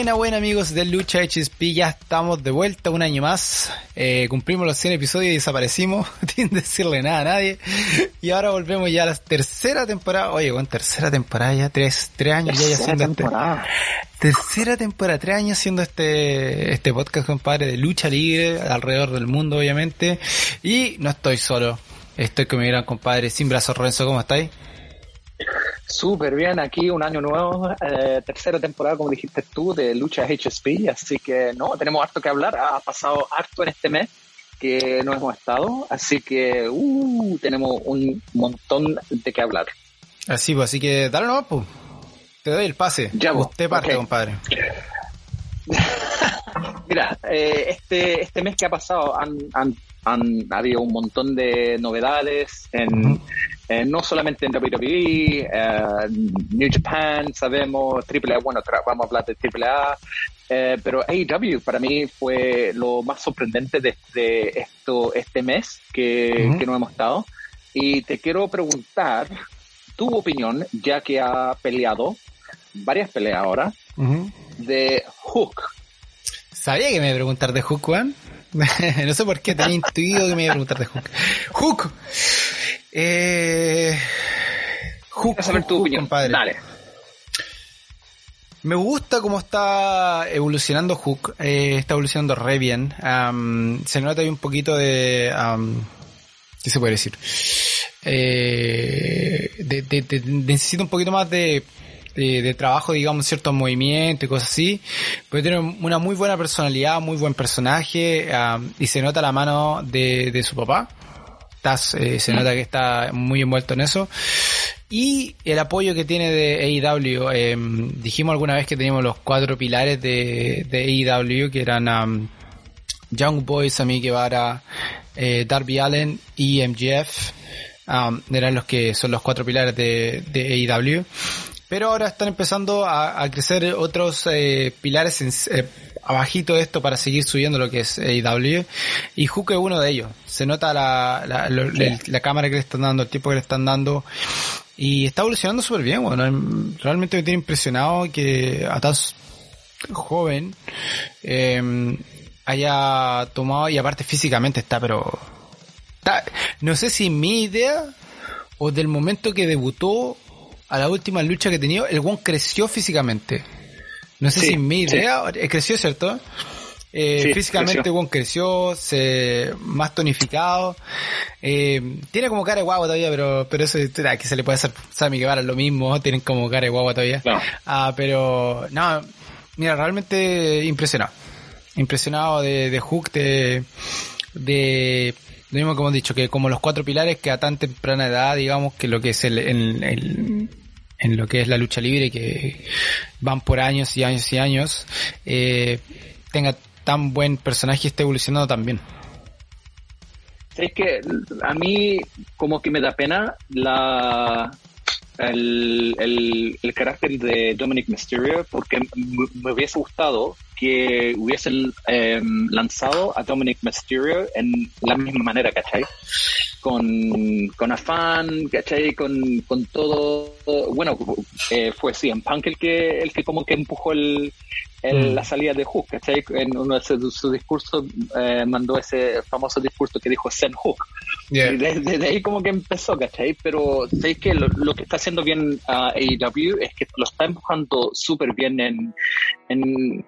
Buena, buena amigos de Lucha HSP, ya estamos de vuelta un año más. Eh, cumplimos los 100 episodios y desaparecimos, sin decirle nada a nadie. Y ahora volvemos ya a la tercera temporada. Oye, con tercera temporada ya, tres, tres años ya, ya haciendo este. Tercera temporada, tres años haciendo este, este podcast, compadre, de lucha libre alrededor del mundo, obviamente. Y no estoy solo. Estoy con mi gran compadre Sin Brazo Renzo, ¿cómo estáis? Súper bien, aquí un año nuevo, eh, tercera temporada, como dijiste tú, de Lucha HSP, así que no, tenemos harto que hablar, ha pasado harto en este mes que no hemos estado, así que uh, tenemos un montón de que hablar. Así pues, así que dale nomás, pues. Te doy el pase. Ya, pues, Usted parte, compadre. Mira, eh, este, este mes que ha pasado han, han, han habido un montón de novedades en, eh, no solamente en WWE, eh, New Japan, sabemos, AAA, bueno, vamos a hablar de AAA, eh, pero AEW para mí fue lo más sorprendente de, esto, este mes que, no hemos estado. Y te quiero preguntar tu opinión, ya que ha peleado varias peleas ahora, de Hook. Sabía que me iba a preguntar de Hook, Juan. no sé por qué tenía intuido que me iba a preguntar de Hook. Hook. Eh, Hook, saber tu opinión. Compadre. Dale. Me gusta cómo está evolucionando Hook. Eh, está evolucionando re bien. se nota ahí un poquito de... ¿Qué se puede decir? Eh, necesita un poquito más de, de, trabajo, digamos, ciertos movimientos y cosas así. Pero tiene una muy buena personalidad, muy buen personaje. y se nota la mano de, de su papá eh, se nota que está muy envuelto en eso. Y el apoyo que tiene de AEW, em, dijimos alguna vez que teníamos los cuatro pilares de, de AEW, que eran Young Boys, Sami Guevara, eh, Darby Allen y MGF. eran los que son los cuatro pilares de, de AEW. Pero ahora están empezando a, crecer otros eh, pilares en, abajito de esto para seguir subiendo lo que es AEW. Y Hook es uno de ellos. Se nota la, la, cámara que le están dando, el tiempo que le están dando. Y está evolucionando súper bien, bueno. Realmente me tiene impresionado que a tan joven em, haya tomado, y aparte físicamente está, pero... no sé si mi idea o del momento que debutó a la última lucha que he tenido, el one creció físicamente. No sé si mi idea eh, creció, ¿cierto? Eh, físicamente creció. creció, se, más eh, tiene como cara de guagua todavía, pero, pero eso que se le puede hacer Sammy Guevara lo mismo, tienen como cara de guagua todavía. Ah, pero no, mira, realmente impresionado. Impresionado de, de Hook, de, de lo mismo que hemos dicho, que como los cuatro pilares que a tan temprana edad, digamos, que lo que es el, el en lo que es la lucha libre, que van por años y años y años, eh, tenga tan buen personaje y esté evolucionando también. Es que a mí como que me da pena la el, el, carácter de Dominic Mysterio porque me hubiese gustado que hubiesen em, lanzado a Dominic Mysterio en la misma manera, ¿cachai? Con, con afán, ¿cachai? Con, con todo, bueno, eh, fue sí, en Punk el que, el que como que empujó el, mm. la salida de Hook, ¿cachai? En uno de sus discursos eh, mandó ese famoso discurso que dijo Send Hook. Y desde, ahí como que empezó, ¿cachai? Pero ¿sabéis que lo, que está haciendo bien a AEW es que lo está empujando súper bien en, en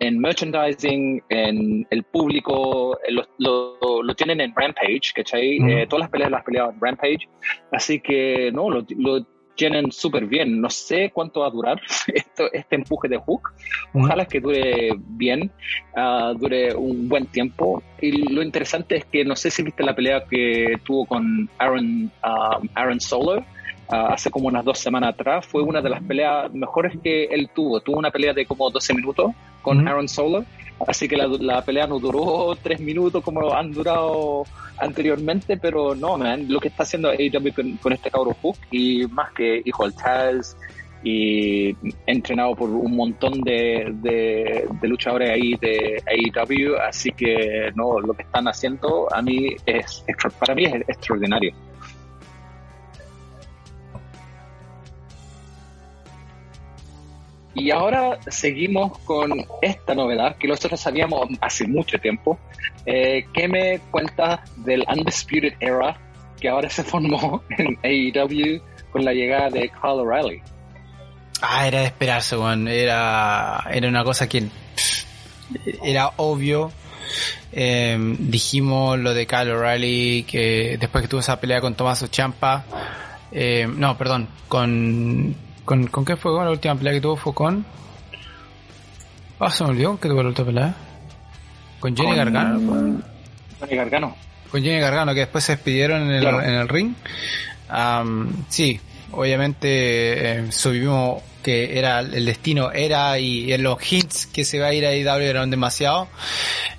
en merchandising, en el público, eh, lo, lo, tienen en Rampage, ¿cachai? Eh, todas las peleas las peleado en Rampage, así que no, lo, lo tienen súper bien. No sé cuánto va a durar esto, este empuje de Hook. Ojalá que dure bien, uh, dure un buen tiempo. Y lo interesante es que no sé si viste la pelea que tuvo con Aaron, uh, Aaron Solar hace como unas dos semanas atrás, fue una de las peleas mejores que él tuvo. Tuvo una pelea de como 12 minutos con Aaron Solar, así que la, pelea no duró tres minutos como han durado anteriormente, pero no, man, lo que está haciendo AEW con, este cabro Hook y más que hijo del Taz y entrenado por un montón de, de, luchadores ahí de AEW, así que no, lo que están haciendo a mí es, para mí es extraordinario. Y ahora seguimos con esta novedad que nosotros sabíamos hace mucho tiempo. Eh, ¿Qué me cuentas del Undisputed Era que ahora se formó en AEW con la llegada de Kyle O'Reilly? Ah, era de esperarse, weón. Era, era una cosa que era obvio. Eh, dijimos lo de Kyle O'Reilly que después que tuvo esa pelea con Tommaso Champa, eh, no, perdón, con, con, ¿con qué fue? La última pelea que tuvo fue con... Ah, se me olvidó que tuvo la última pelea. Con Jenny Gargano. Con Jenny Gargano. Con Jenny Gargano, que después se despidieron en el, en el ring. sí, obviamente eh, subimos que era el destino era y en los hints que se va a ir a IW eran demasiado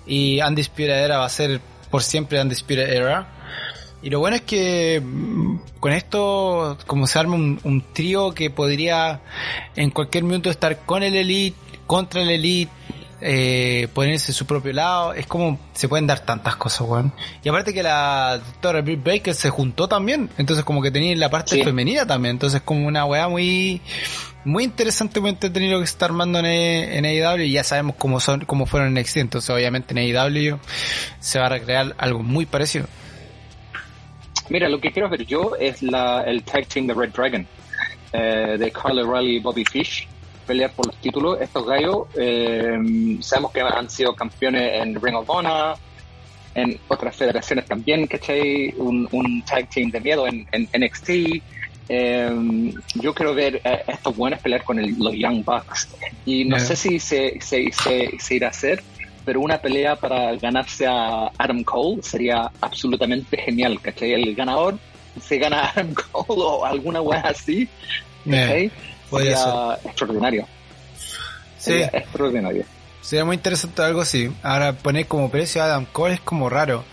y Undisputed Era va a ser por siempre Undisputed Era y lo bueno es que mm, con esto como se arma un, un trío que podría en cualquier minuto estar con el Elite contra el Elite eh, ponerse en su propio lado. Es como se pueden dar tantas cosas, weón. Y aparte que la doctora Britt Baker se juntó también. Entonces como que tenía la parte femenina también. Entonces como una weá muy muy interesante, muy entretenido que se está armando en, en AEW y ya sabemos cómo son, cómo fueron en NXT. Entonces obviamente en AEW se va a recrear algo muy parecido. Mira, lo que quiero ver yo es la, el tag team de Red Dragon. Eh, de Carl O'Reilly y Bobby Fish pelear por los títulos. Estos gallos eh, sabemos que han sido campeones en Ring of Honor, en otras federaciones también, ¿cachai? Un, un tag team de miedo en, en NXT. Eh, yo quiero ver a estos buenos pelear con los Young Bucks. Y no sé si se, se, se, se, irá a hacer, pero una pelea para ganarse a Adam Cole sería absolutamente genial, ¿cachai? El ganador se gana a Adam Cole o alguna wea así, ¿cachai? Sería extraordinario. Sí. Sería extraordinario. Sería muy interesante algo así. Ahora poner como precio a Adam Cole es como raro.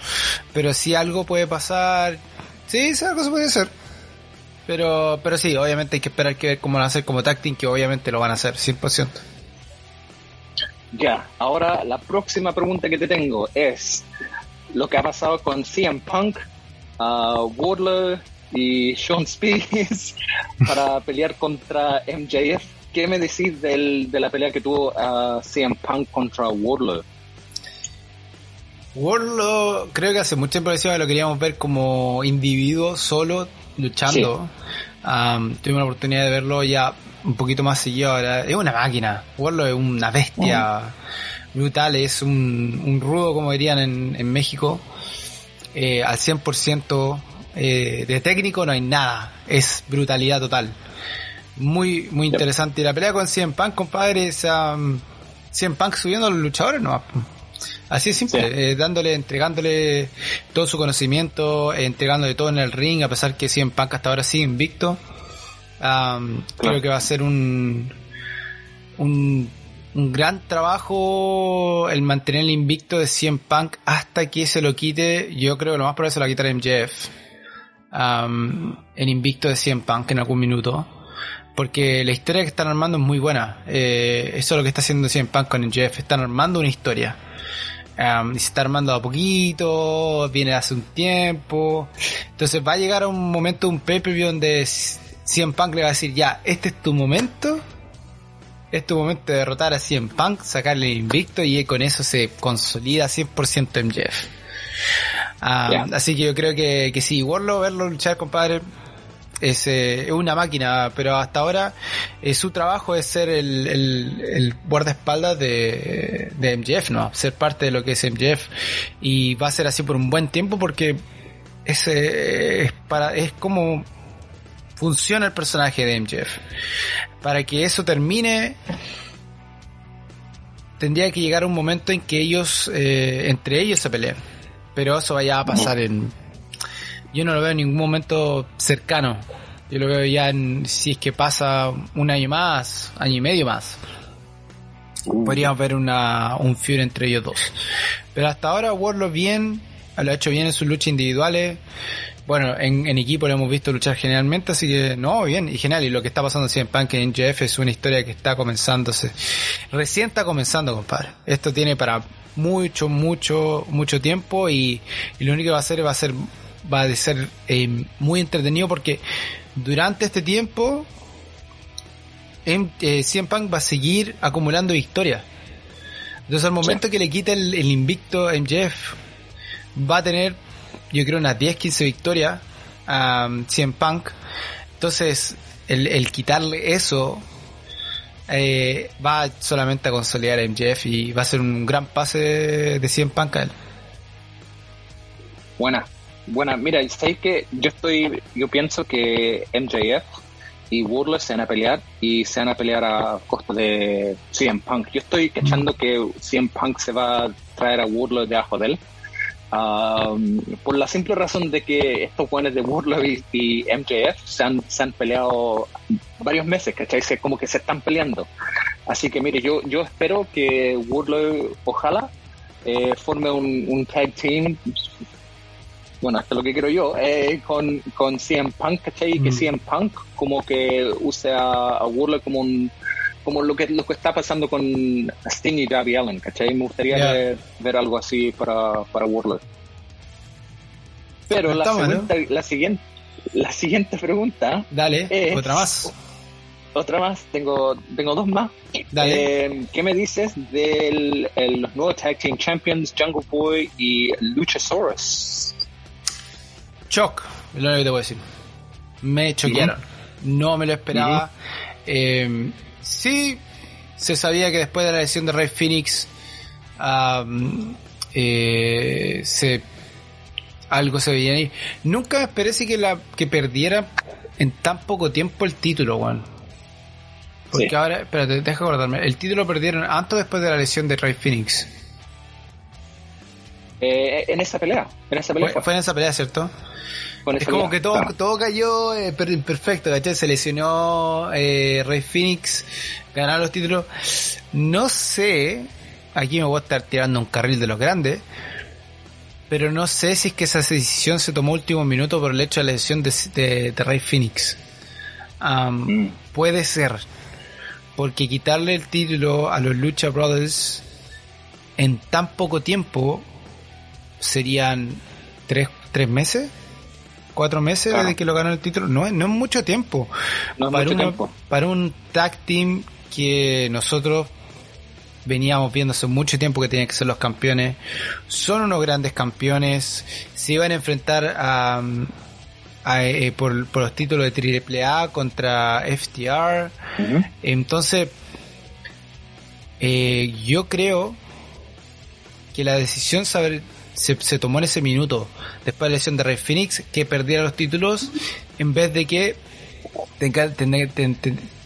Pero si algo puede pasar. Sí, sí algo se puede hacer. Pero, pero sí, obviamente hay que esperar que ver cómo van a hacer como tacting, que obviamente lo van a hacer, 100%. Ya, ahora la próxima pregunta que te tengo es lo que ha pasado con CM Punk, uh, Wardlow y Sean Spears para pelear contra MJF. ¿Qué me decís del, de la pelea que tuvo uh, CM Punk contra Wardlow? Wardlow creo que hace mucho tiempo decía lo queríamos ver como individuo solo luchando. Um, tuvimos la oportunidad de verlo ya un poquito más seguido ahora. Es una máquina. Wardlow es una bestia brutal, es un, un, rudo como dirían en, en México. Eh, al 100% eh, de técnico no hay nada, es brutalidad total. Muy, muy interesante. Y la pelea con Cien Punk, compadre, es um, Cien Punk subiendo a los luchadores, no. Así es simple, eh, dándole, entregándole todo su conocimiento, entregándole todo en el ring, a pesar que Cien Punk hasta ahora sigue invicto. Um, creo que va a ser un, un, un gran trabajo el mantener el invicto de Cien Punk hasta que se lo quite. Yo creo que lo más probable se lo va a quitar MJF um, el invicto de 100 Punk en algún minuto. Porque la historia que están armando es muy buena. Eh, eso es lo que está haciendo 100 Punk con Jeff. Están armando una historia. Um, y se está armando a poquito, viene hace un tiempo. Entonces va a llegar a un momento, un pay-per-view donde 100 Punk le va a decir, ya, este es tu momento. Es tu momento de derrotar a 100 Punk, sacarle el invicto y con eso se consolida 100% MJF. Um, Así que yo creo que, que sí, Warlow, verlo luchar, compadre, es, eh, es una máquina, pero hasta ahora eh, su trabajo es ser el, el, el guardaespaldas de, de MJF, ¿no? Ser parte de lo que es MJF. Y va a ser así por un buen tiempo porque es, eh, es, para, es como funciona el personaje de MJF. Para que eso termine, tendría que llegar un momento en que ellos, eh, entre ellos se peleen pero eso vaya a pasar en... Yo no lo veo en ningún momento cercano. Yo lo veo ya en, si es que pasa un año más, año y medio más. Podríamos ver una, un feud entre ellos dos. Pero hasta ahora Warlock bien, lo ha hecho bien en sus luchas individuales. Bueno, en, en, equipo lo hemos visto luchar generalmente, así que no, bien y genial. Y lo que está pasando en Punk en JF es una historia que está comenzándose. Recién está comenzando, compadre. Esto tiene para mucho, mucho, mucho tiempo y, y lo único que va a hacer va a ser, va a ser eh, muy entretenido porque durante este tiempo en, eh, CM Punk va a seguir acumulando victorias. Entonces al momento que le quite el, el invicto MJF, va a tener, yo creo, unas 10, 15 victorias a um, CM Punk. Entonces, el, el quitarle eso eh, va solamente a consolidar a MJF y va a ser un gran pase de 100 Punk a él. Buena, buena. Mira, que yo estoy, yo pienso que MJF y Wardlow se van a pelear y se van a pelear a costa de CM Punk. Yo estoy cachando que CM Punk se va a traer a Wardlow debajo de él Um, por la simple razón de que estos jóvenes de Wardlow y, MJF se han, se han, peleado varios meses, ¿cachai? Se, como que se están peleando. Así que mire, yo, yo espero que Wardlow, ojalá, eh, forme un, un, tag team, bueno, hasta lo que quiero yo, eh, con, con CM Punk, ¿cachai? Y que mm. CM Punk como que use a, a Wardlow como un como lo que, lo que está pasando con Sting y Gabby Allen, ¿cachai? Me gustaría ver, algo así para, para Warlord. Pero la, la, siguiente, la siguiente pregunta. Dale, otra más. Otra más, tengo, tengo dos más. Dale. Eh, ¿Qué me dices de los nuevos Tag Team Champions, Jungle Boy y Luchasaurus? Choc, es lo único que te voy a decir. Me choquearon. No me lo esperaba. eh, Sí, se sabía que después de la lesión de Rey Phoenix eh, se algo se veía ahí. Nunca esperé si que la que perdiera en tan poco tiempo el título, Juan. Porque ahora, espérate, deja acordarme. El título perdieron antes o después de la lesión de Rey Phoenix. Eh, en esa pelea. En esa pelea fue en esa pelea, ¿cierto? Es como que todo, todo cayó eh, perfecto, ¿cachai? Se lesionó eh, Rey Phoenix, ganaron los títulos. No sé, aquí me voy a estar tirando un carril de los grandes, pero no sé si es que esa decisión se tomó último minuto por el hecho de la lesión de, Rey Phoenix. Mm. Puede ser, porque quitarle el título a los Lucha Brothers en tan poco tiempo serían tres, tres meses cuatro meses desde que lo ganó el título, no, no es mucho tiempo. para, para un tag team que nosotros veníamos viendo hace mucho tiempo que tenían que ser los campeones. Son unos grandes campeones. Se iban a enfrentar a, eh, por, los títulos de AAA contra FTR. Entonces, eh, yo creo que la decisión saber se, tomó en ese minuto, después de la lesión de Rey Phoenix, que perdiera los títulos en vez de que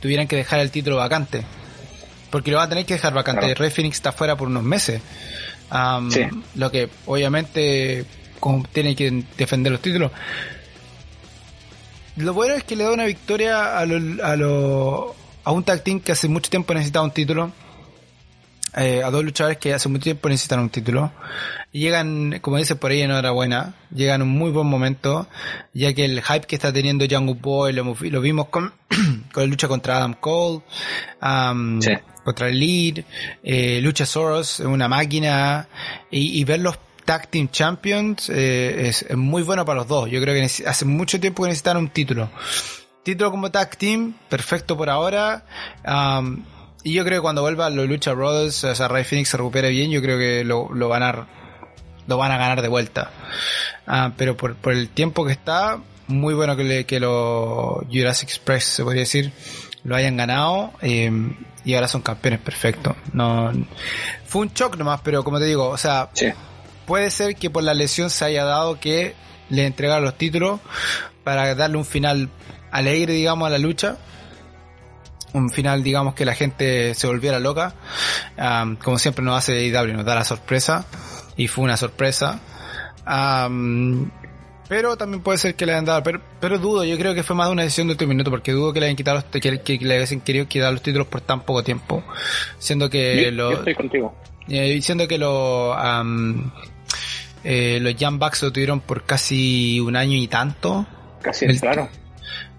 tuvieran que dejar el título vacante. Porque lo van a tener que dejar vacante. Rey Phoenix está fuera por unos meses. Lo que obviamente como tiene que defender los títulos. Lo bueno es que le da una victoria a, lo, a, lo, a un tag team que hace mucho tiempo necesitaba un título eh, a dos luchadores que hace mucho tiempo necesitan un título. Y llegan, como dice por ahí, enhorabuena, llegan en un muy buen momento, ya que el hype que está teniendo Jungle Boy lo, lo vimos con, con la lucha contra Adam Cole, contra el Lead, eh, Lucha Soros, una máquina, y, y ver los Tag Team Champions eh, es, muy bueno para los dos. Yo creo que hace mucho tiempo que necesitan un título. Título como Tag Team, perfecto por ahora. Y yo creo que cuando vuelva los Lucha Brothers, o sea, Ray Phoenix se recupere bien, yo creo que lo, lo van a lo van a ganar de vuelta. Ah, pero por, por el tiempo que está, muy bueno que, le, que los Jurassic Express, se podría decir, lo hayan ganado em, y ahora son campeones perfectos. No, fue un shock nomás, pero como te digo, o sea, puede ser que por la lesión se haya dado que le entregaron los títulos para darle un final alegre, digamos, a la lucha un final, digamos, que la gente se volviera loca. como siempre nos hace IW, nos da la sorpresa. Y fue una sorpresa. pero también puede ser que le hayan dado, pero, pero dudo, yo creo que fue más de una decisión de último minuto, porque dudo que le hayan quitado los, que, le hayan querido quitar los títulos por tan poco tiempo. Siendo que lo, estoy contigo. Eh, siendo que lo, eh, los Young Bucks lo tuvieron por casi un año y tanto. Casi, claro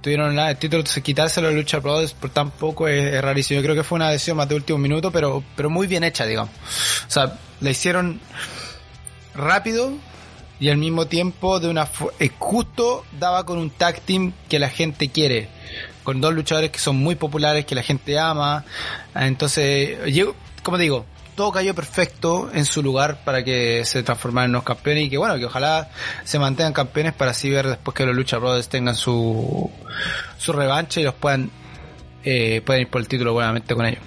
tuvieron el título, quitárselo a Lucha Brothers por tan es, rarísimo. Yo creo que fue una decisión más de último minuto, pero, pero muy bien hecha, digamos. O sea, la hicieron rápido y al mismo tiempo de una justo daba con un tag team que la gente quiere. con dos luchadores que son muy populares, que la gente ama. Entonces, yo, como digo, todo cayó perfecto en su lugar para que se transformaran en los campeones y que bueno, que ojalá se mantengan campeones para así ver después que los Lucha Brothers tengan su, su revancha y los puedan, eh, puedan ir por el título buenamente con ellos.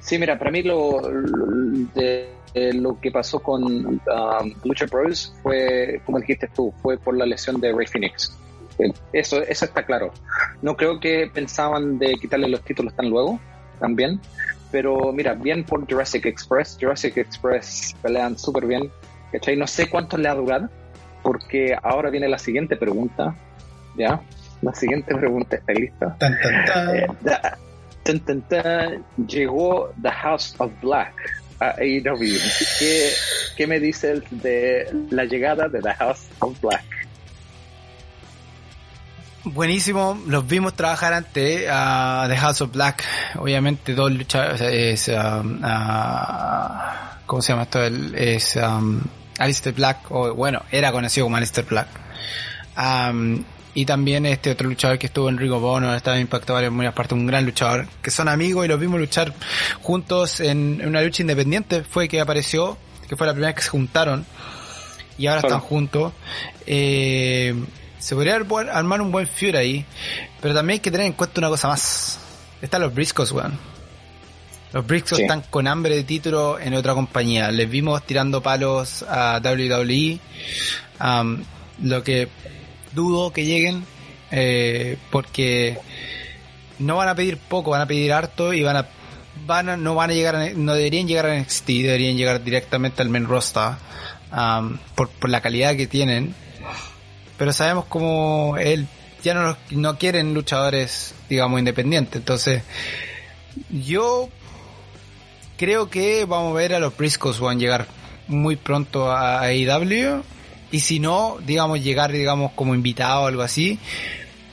Sí, mira, para mí lo, de, lo que pasó con um, Lucha Bros fue, como dijiste tú, fue por la lesión de Ray Phoenix. Eh, eso, eso está claro. No creo que pensaban de quitarle los títulos tan luego, también. Pero mira, bien por Jurassic Express. Jurassic Express pelean súper bien. ¿cachai? No sé cuánto le ha durado, porque ahora viene la siguiente pregunta. ¿Ya? La siguiente pregunta está lista. Eh, llegó The House of Black a AEW. ¿Qué, ¿Qué me dices de la llegada de The House of Black? Buenísimo, los vimos trabajar ante uh, The House of Black, obviamente dos luchadores, um, uh, ¿cómo se llama esto? es um, Alistair Black, o bueno, era conocido como Alistair Black. Um, y también este otro luchador que estuvo en Ring of Honor, estaba impactado en muchas partes, un gran luchador, que son amigos y los vimos luchar juntos en, una lucha independiente, fue que apareció, que fue la primera vez que se juntaron, y ahora están juntos. Eh, se podría armar un buen feud ahí, pero también hay que tener en cuenta una cosa más. Están los Briscoes, weón. Los Briscoes están con hambre de título en otra compañía. Les vimos tirando palos a WWE. lo que dudo que lleguen, eh, porque no van a pedir poco, van a pedir harto y van a, van no van a llegar, no deberían llegar a NXT, deberían llegar directamente al main roster por, por la calidad que tienen pero sabemos como él ya no, no quieren luchadores, digamos, independientes. Entonces, yo creo que vamos a ver a los Briscoes van a llegar muy pronto a AEW y si no, digamos, llegar, digamos, como invitado o algo así.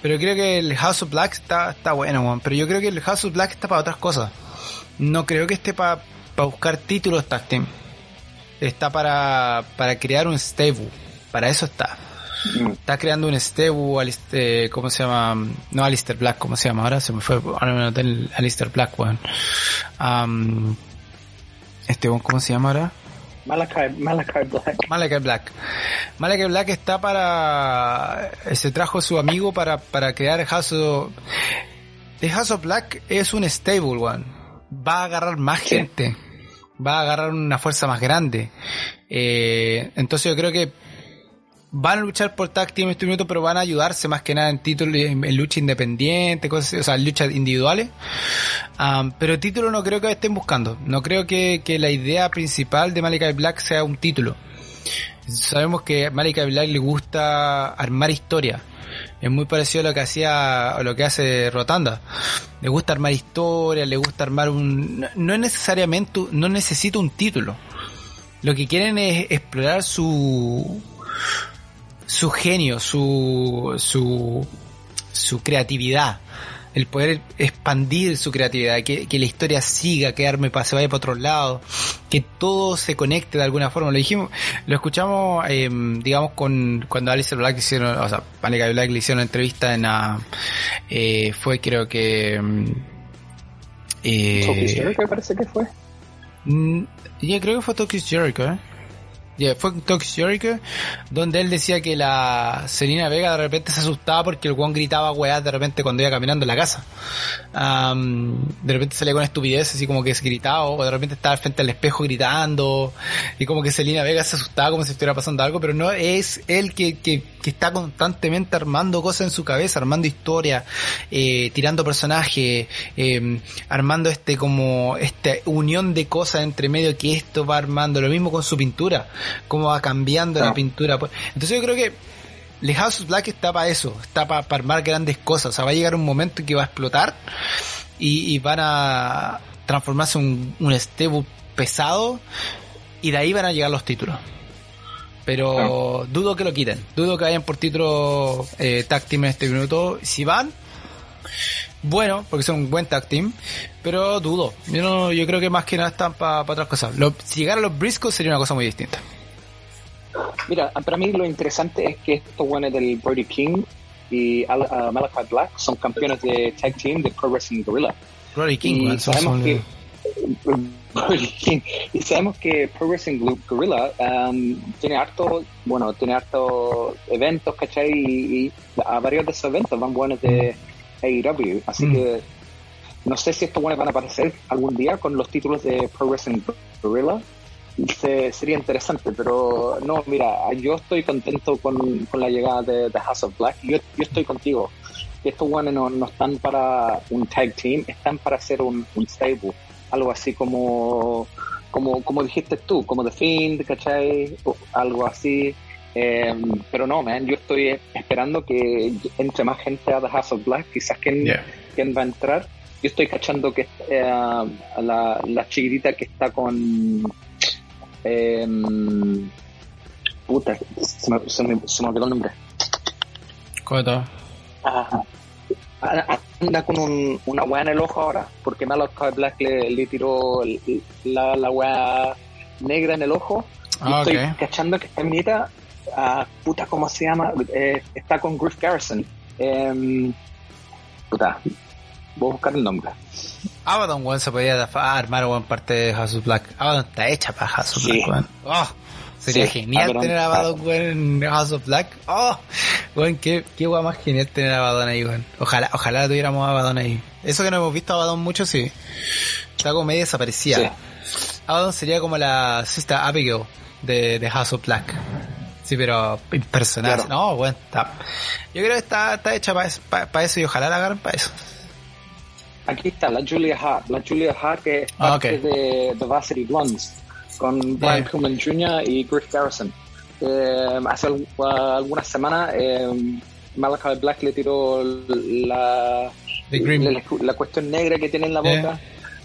Pero creo que el House of Black está, está bueno, pero yo creo que el House of Black está para otras cosas. No creo que esté para buscar títulos tag. Está para, para crear un stable. Para eso está. Está creando un Stebu, Alistair, ¿cómo se llama? No Alistair Black, ¿cómo se llama? Ahora se me fue, ahora me noté el Alistair Black, weón. este, ¿cómo se llama ahora? Malachi, Malachi Black. Malachi Black. Malachi Black está para... Se trajo su amigo para, para crear House of... House of Black es un stable, one. Va a agarrar más gente. Va a agarrar una fuerza más grande. Eh, entonces yo creo que van a luchar por tag team en este minuto, pero van a ayudarse más que nada en títulos, en, lucha independiente, cosas, o sea, en luchas individuales. pero título no creo que estén buscando. No creo que, que la idea principal de Malakai Black sea un título. Sabemos que a Malakai Black le gusta armar historia. Es muy parecido a lo que hacía, o lo que hace Rotanda. Le gusta armar historia, le gusta armar un, no, es necesariamente, no necesita un título. Lo que quieren es explorar su, su genio, su, su, su creatividad, el poder expandir su creatividad, que, la historia siga, que arme se vaya para otro lado, que todo se conecte de alguna forma. Lo dijimos, lo escuchamos, em, digamos, con cuando Alice Black hicieron, o sea, Panica Black le hicieron una entrevista en la, eh, fue creo que, em, eh, parece que fue. Mm, yo creo que fue Tokyo Jericho, ¿eh? Fue Toxic Jericho, donde él decía que la Selena Vega de repente se asustaba porque el Juan gritaba weá de repente cuando iba caminando en la casa. de repente salía con estupidez, así como que se gritaba, o de repente estaba frente al espejo gritando, y como que Selena Vega se asustaba como si estuviera pasando algo, pero no es él que, que, que está constantemente armando cosas en su cabeza, armando historia, eh, tirando personajes, eh, armando este como esta unión de cosas entre medio que esto va armando, lo mismo con su pintura cómo va cambiando la pintura. Entonces yo creo que The House of Black está para eso, está para, armar grandes cosas. O sea, va a llegar un momento en que va a explotar y, van a transformarse en un, un pesado y de ahí van a llegar los títulos. Pero dudo que lo quiten, dudo que vayan por título eh, en este minuto. Si van, bueno, porque son un buen tag team, pero dudo. Yo no, yo creo que más que nada están para otras cosas. si llegara a los Briscoes sería una cosa muy distinta. Mira, para mí lo interesante es que estos buenos del Brody King y Malachi Black son campeones de tag team de Pro Wrestling Gorilla. Rory King, y sabemos que y sabemos que Pro Wrestling Gorilla um, tiene harto, bueno, tiene harto eventos, ¿cachai? Y, a varios de esos eventos van buenos de AEW, así mm. que no sé si estos buenos van a aparecer algún día con los títulos de Pro Wrestling Gorilla. sería interesante, pero no, mira, yo estoy contento con, la llegada de, de, House of Black. Yo, yo estoy contigo. Estos buenos no, no, están para un tag team, están para hacer un, un stable algo así como, como, como dijiste tú, como The Fiend, ¿cachai? O algo así. Em, pero no, man, yo estoy esperando que entre más gente a The House of Black, quizás quién, va a entrar. Yo estoy cachando que eh, la, la chiquitita que está con... Eh, puta, se me, se, me, se me olvidó el nombre. ¿Cómo está? Ah, anda con un, una weá en el ojo ahora, porque Malachi Black le, le tiró la, la weá negra en el ojo. y ah, estoy cachando que esta minita, uh, puta, ¿cómo se llama? Eh, está con Griff Garrison. Eh, puta, voy a buscar el nombre. Abaddon, weón, se podía armar, weón, parte de House of Black. Abaddon está hecha para House of Black, weón. Oh. Sería genial tener a Badon, en House of Black. Oh, weón, qué, qué guay más genial tener a Badon ahí, weón. Ojalá, ojalá tuviéramos a ahí. Eso que no hemos visto a Badon mucho, sí. Está como medio desaparecida. Sí. Abaddon sería como la sister Abigail de, de House of Black. Sí, pero impersonal. No, bueno, está. Yo creo que está, está hecha para eso y ojalá la agarren para eso. Aquí está, la Julia Hart. La Julia Hart que es ah, de The Varsity Blondes con Brian Pillman Jr. y Griff Garrison. Eh, hace algunas semanas eh, Malachi Black le tiró la, la, cuestión negra que tiene en la boca.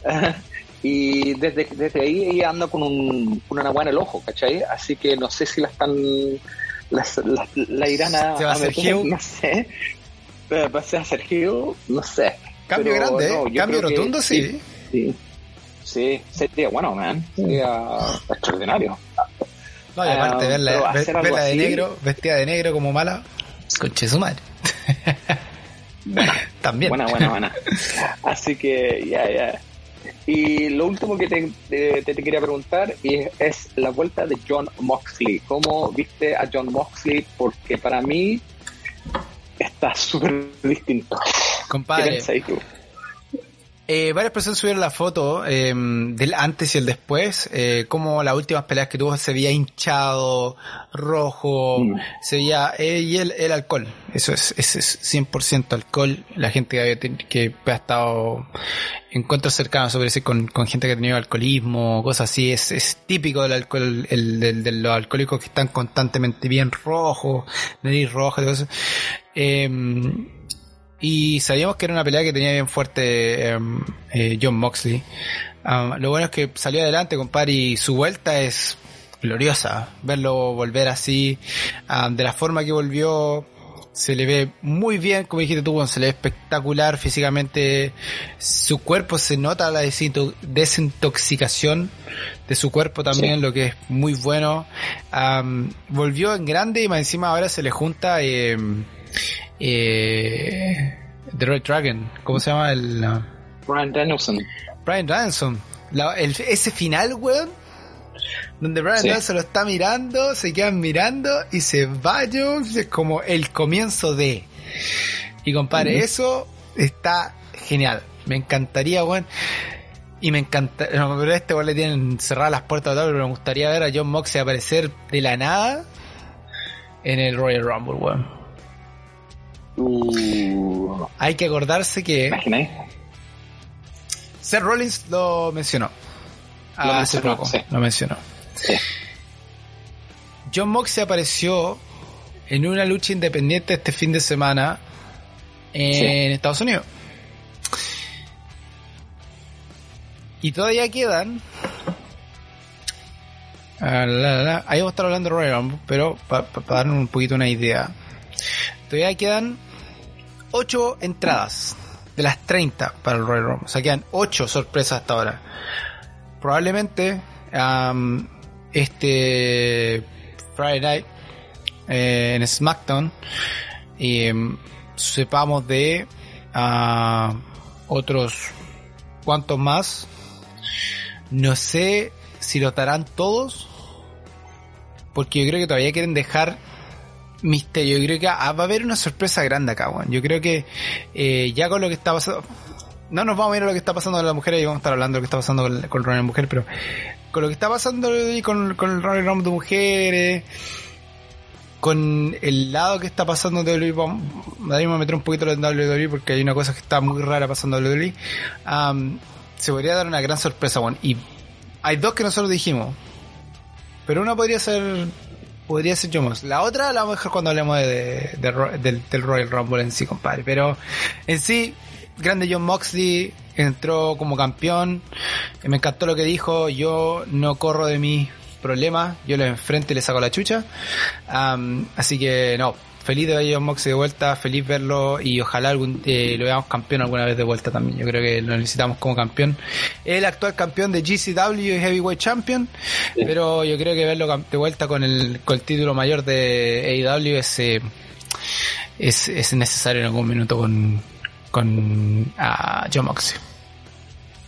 y desde, desde ahí ella anda con, un, una buena en el ojo, ¿cachai? Así que no sé si la están. La, la, irán a. va a, hacer No sé. ¿Va a ser Sergio? No sé. Cambio grande, ¿eh? cambio rotundo, sí. sí. Sí, sería bueno, man. Sería extraordinario. No, y aparte, um, verla, verla de negro, vestida de negro como mala, conche su madre. También. Buena, buena, buena. Así que, ya, ya. Y lo último que te, te, quería preguntar es, es, la vuelta de John Moxley. ¿Cómo viste a John Moxley? Porque para mí está súper distinto. Compadre. ¿Qué tú? Eh, varias personas subieron la foto eh, del antes y el después, eh, como las últimas peleas que tuvo se veía hinchado, rojo, mm. se veía, eh, y el, el alcohol, eso es, es, es 100% alcohol, la gente que, que ha estado en encuentros cercanos sobre ese con, con gente que ha tenido alcoholismo, cosas así, es, es típico del alcohol, el, del, de los alcohólicos que están constantemente bien rojos, nariz roja, todo eso. Eh, y sabíamos que era una pelea que tenía bien fuerte em, eh, John Moxley. lo bueno es que salió adelante, compadre, y su vuelta es gloriosa. Verlo volver así, de la forma que volvió, se le ve muy bien, como dijiste tú, se le ve espectacular físicamente. Su cuerpo se nota la desintoxicación de su cuerpo también, lo que es muy bueno. volvió en grande y más encima ahora se le junta. Eh, eh, The Red Dragon, ¿cómo se llama el? Brian Danielson. Brian Danielson. ese final, weón, donde Brian Danielson lo está mirando, se quedan mirando y se va, es como el comienzo de. Y compadre, eso está genial. Me encantaría, weón. Y me encanta, no, pero este weón le tienen cerradas las puertas de pero me gustaría ver a John Moxley aparecer de la nada en el Royal Rumble, weón. Uh. Hay que acordarse que. Imaginé. Seth Rollins lo mencionó. Lo ah, mencionó, Lo mencionó. John Moxley apareció en una lucha independiente este fin de semana en Estados Unidos. Y todavía quedan. Ah, ahí vamos a estar hablando de Royal pero para darnos un poquito una idea. Todavía quedan 8 entradas de las 30 para el Royal Rumble. O sea, quedan 8 sorpresas hasta ahora. Probablemente este Friday Night eh, en SmackDown em, sepamos de ah, otros cuantos más. No sé si los darán todos, porque yo creo que todavía quieren dejar misterio. Yo creo que ah, va a haber una sorpresa grande acá, weón. Yo creo que eh, ya con lo que está pasando, no nos vamos a a lo que está pasando con las mujeres y vamos a estar hablando de lo que está pasando con, con Royal Mujer, pero con lo que está pasando con, con el Royal Rumble de mujeres, con el lado que está pasando en WWE, vamos, a meter un poquito en WWE porque hay una cosa que está muy rara pasando en WWE, se podría dar una gran sorpresa, bueno, y hay dos que nosotros dijimos, pero una podría ser podría ser Jomos. La otra la vamos a dejar cuando hablemos de, del, del Royal Rumble en sí, compadre. Pero en sí, grande John Moxley, entró como campeón, me encantó lo que dijo, yo no corro de mis problemas, yo lo enfrento y le saco la chucha, así que no, feliz de ver a John Moxley de vuelta, feliz verlo y ojalá algún, eh, lo veamos campeón alguna vez de vuelta también. Yo creo que lo necesitamos como campeón. El actual campeón de GCW y Heavyweight Champion, pero yo creo que verlo de vuelta con el, con el título mayor de AEW es, eh, es, es necesario en algún minuto con, con John Moxley.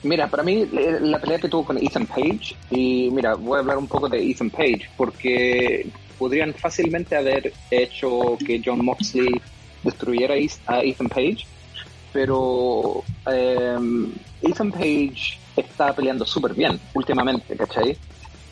Mira, para mí la pelea que tuvo con Ethan Page, y mira, voy a hablar un poco de Ethan Page, porque podrían fácilmente haber hecho que John Moxley destruyera a Ethan Page, pero em, Ethan Page está peleando súper bien últimamente, ¿cachai?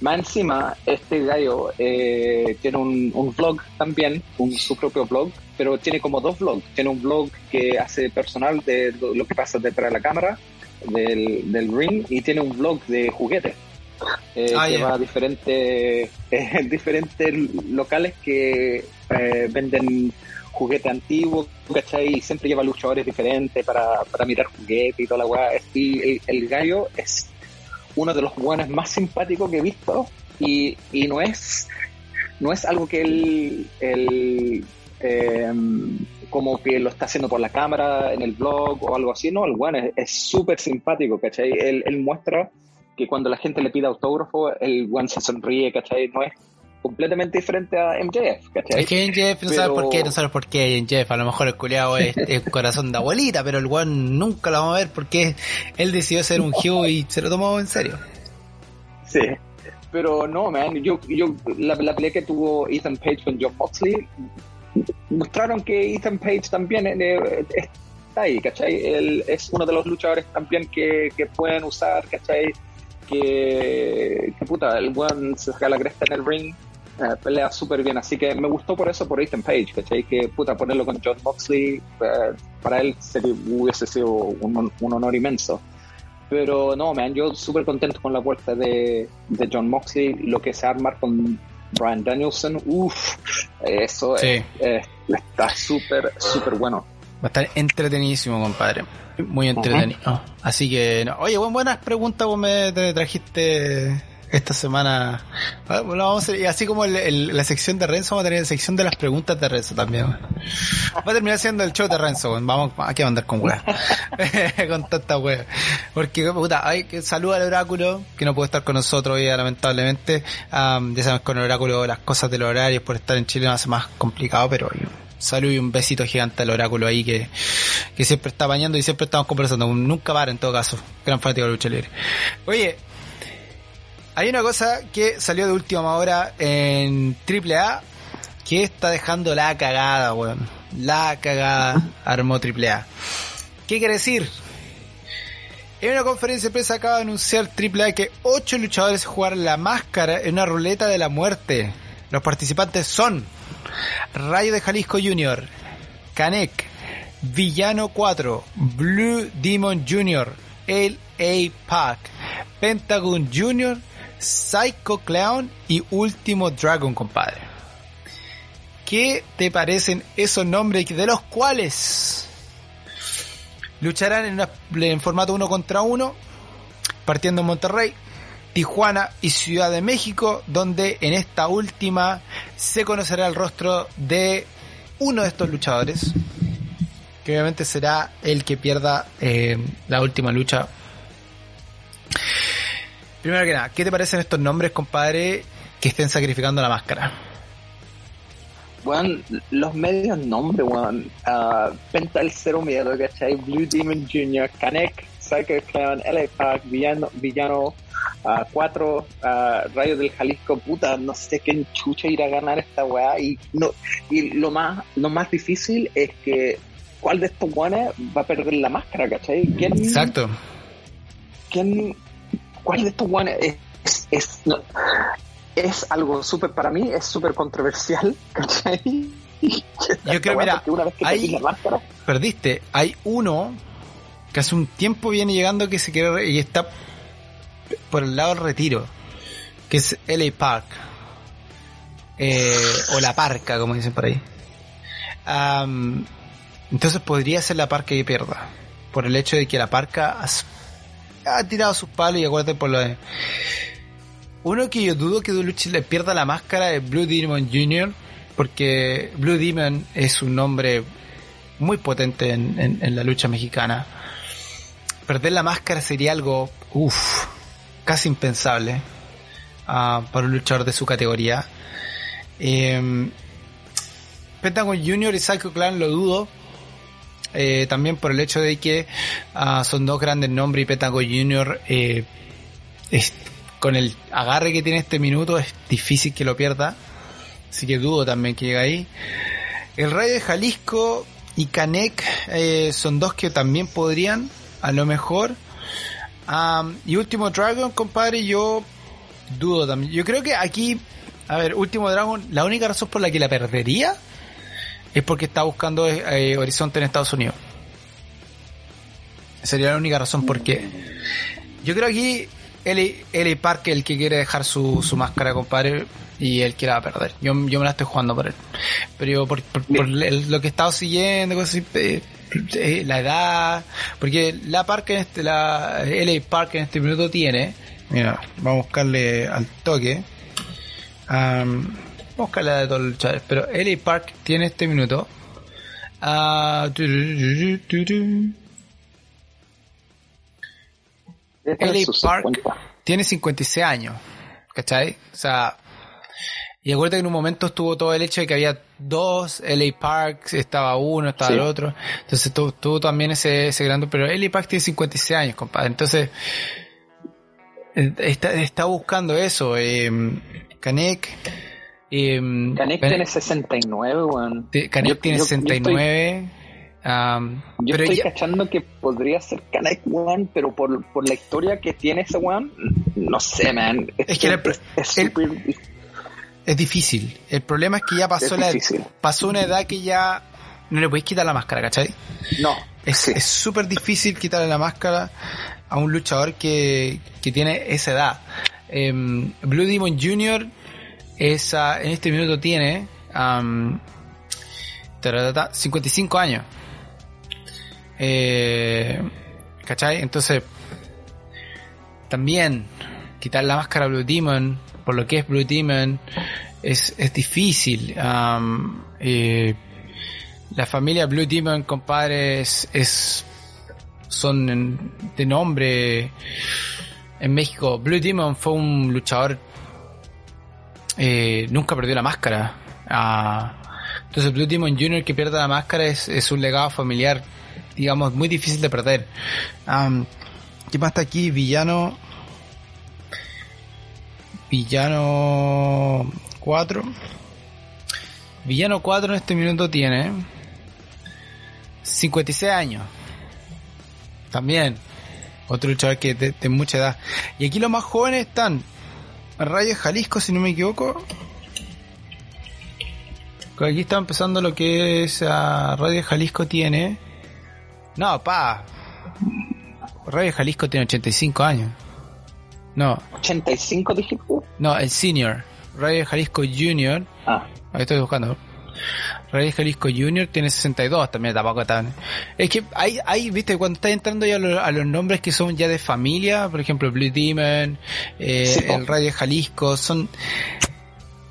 Más encima, este gallo eh, tiene un, un, vlog también, un, su propio blog, pero tiene como dos vlogs. Tiene un vlog que hace personal de lo que pasa detrás de la cámara del, del ring y tiene un blog de juguetes. Eh, ah, que va a diferentes, eh, diferentes locales que eh, venden juguetes antiguos, ¿cachai? Y siempre lleva luchadores diferentes para, para mirar juguetes y toda la weá. Y el, gallo es uno de los buenos más simpáticos que he visto y, y no es no es algo que él, él como que lo está haciendo por la cámara, en el blog o algo así, no, el bueno es súper simpático, ¿cachai? Él, él, muestra que cuando la gente le pide autógrafo, el one se sonríe, ¿cachai? No es completamente diferente a MJF, ¿cachai? Es que MJF no sabe por qué, no sabe por qué MJF, a lo mejor el culiado es, corazón de abuelita, pero el one nunca lo vamos a ver porque él decidió ser un Hugh y se lo tomó en serio. Sí, pero no, man, yo, yo la, la pelea que tuvo Ethan Page con John Moxley mostraron que Ethan Page también eh, está ahí, ¿cachai? Él es uno de los luchadores también que, pueden usar, ¿cachai? Que, que puta, el buen se saca la cresta en el ring, eh, pelea súper bien, así que me gustó por eso, por Ethan Page, ¿cachai? Que puta, ponerlo con John Moxley, eh, para él sería, hubiese sido un, honor inmenso. Pero no, man, yo súper contento con la vuelta de, de John Moxley, lo que se arma con Brian Danielson, uff, eso está súper, súper bueno. Va a estar entretenidísimo, compadre. Muy entretenido. Así que, oye, buenas preguntas vos me trajiste esta semana. Bueno, vamos a, y así como la sección de Renzo, vamos a tener la sección de las preguntas de Renzo también. Va a terminar siendo el show de Renzo, vamos aquí a andar con weas. con tanta wea. Porque, puta, hay que saludar al oráculo, que no puede estar con nosotros hoy, lamentablemente. ya sabemos con el oráculo las cosas del horario por estar en Chile no hace más complicado, pero salud y un besito gigante al oráculo ahí que, que siempre está bañando y siempre estamos conversando. Nunca para en todo caso. Gran fanático de lucha libre. Oye, hay una cosa que salió de última hora en AAA que está dejando la cagada, weón. La cagada armó AAA. ¿Qué quiere decir? En una conferencia de prensa acaba de anunciar AAA que ocho luchadores jugarán la máscara en una ruleta de la muerte. Los participantes son Rayo de Jalisco Jr., Canek, Villano 4, Blue Demon Jr., L.A. Pack, Pentagon Jr., Psycho Clown y Último Dragon, compadre. ¿Qué te parecen esos nombres de los cuales lucharán en, en formato uno contra uno, partiendo en Monterrey, Tijuana y Ciudad de México, donde en esta última se conocerá el rostro de uno de estos luchadores, que obviamente será el que pierda eh, la última lucha Primero que nada, ¿qué te parecen estos nombres, compadre, que estén sacrificando la máscara? weón, los medios nombres, weón. Uh, Penta el Cero Miedo, ¿cachai? Blue Demon Jr., Kanek, Psycho Clown, LA Park, Villano, Villano 4, uh, uh, del Jalisco, puta, no sé qué chucha ir a ganar esta weá. Y, no, y lo más lo más difícil es que cuál de estos weones va a perder la máscara, ¿cachai? ¿Quién, Exacto. ¿Quién, ¿Cuál de estos weones es, es, es algo súper, para mí, es súper controversial, ¿cachai? Yo creo, mira, hay, perdiste. Hay uno que hace un tiempo viene llegando que se quiere y está por el lado del retiro, que es LA Park. Eh, o la parca, como dicen por ahí. entonces podría ser la parca que pierda. Por el hecho de que la parca ha, tirado sus palos y acuérdate por lo de uno que yo dudo que Dulucci le pierda la máscara es Blue Demon Jr., porque Blue Demon es un nombre muy potente en, la lucha mexicana. Perder la máscara sería algo, uff, casi impensable uh, para un luchador de su categoría. Eh, Pentagon Jr. y Psycho Clan lo dudo. Eh, también por el hecho de que uh, son dos grandes nombres y Pentagon Jr. Eh, con el agarre que tiene este minuto es difícil que lo pierda. Así que dudo también que llegue ahí. El Rey de Jalisco y Canek eh, son dos que también podrían, a lo mejor. y Último Dragon, compadre, yo dudo también. Yo creo que aquí, a ver, Último Dragon, la única razón por la que la perdería es porque está buscando eh, horizonte en Estados Unidos. Sería la única razón porque yo creo aquí Eli, Park el que quiere dejar su, su máscara, compadre, y él quiere perder. Yo, yo me la estoy jugando por él. Pero por, lo que he estado siguiendo, cosas así, eh, la edad, porque la Park en este, la LA Park en este minuto tiene, mira, vamos a buscarle al toque, vamos a buscarle a todos los luchadores, pero LA Park tiene este minuto, uh, LA Park tiene 56 años, ¿cachai? O sea, y acuérdate que en un momento estuvo todo el hecho de que había dos LA Parks, estaba uno, estaba el otro. Entonces tuvo, también ese, ese gran... Pero LA Park tiene 56 años, compadre. Entonces, eh, está, está buscando eso. Eh, Canek... Eh, Canek tiene 69, weón. Canek tiene 69 yo estoy cachando que podría ser Kanek One, pero por, por la historia que tiene ese One, no sé, man. Es, que es, difícil. El problema es que ya pasó, la, pasó una edad que ya no le podéis quitar la máscara, ¿cachai? No. Es súper difícil quitarle la máscara a un luchador que, que tiene esa edad. Em, Blue Demon Jr. Esa, en este minuto tiene 55 años. Eh, ¿Cachai? Entonces, también quitar la máscara Blue Demon, por lo que es Blue Demon, es, es difícil. Eh, la familia Blue Demon, compadre, es, son de nombre en México. Blue Demon fue un luchador, eh, nunca perdió la máscara. Ah, entonces Blue Demon Jr. que pierda la máscara es, es un legado familiar digamos, muy difícil de perder. ¿Qué más está aquí? Villano. Villano 4. Villano 4 en este minuto tiene 56 años. También. Otro luchador que de, de mucha edad. Y aquí los más jóvenes están. Rayo Jalisco, si no me equivoco. Aquí está empezando lo que es a Radio Jalisco tiene no, pa. Radio Jalisco tiene 85 años. No. ¿85 dijiste? No, el senior. Radio Jalisco Junior. Ah. Ahí estoy buscando. Radio Jalisco Junior tiene 62 también, tampoco tan. Es que hay, hay, viste, cuando estás entrando ya a los, nombres que son ya de familia, por ejemplo, Blue Demon, eh, el Radio Jalisco, son,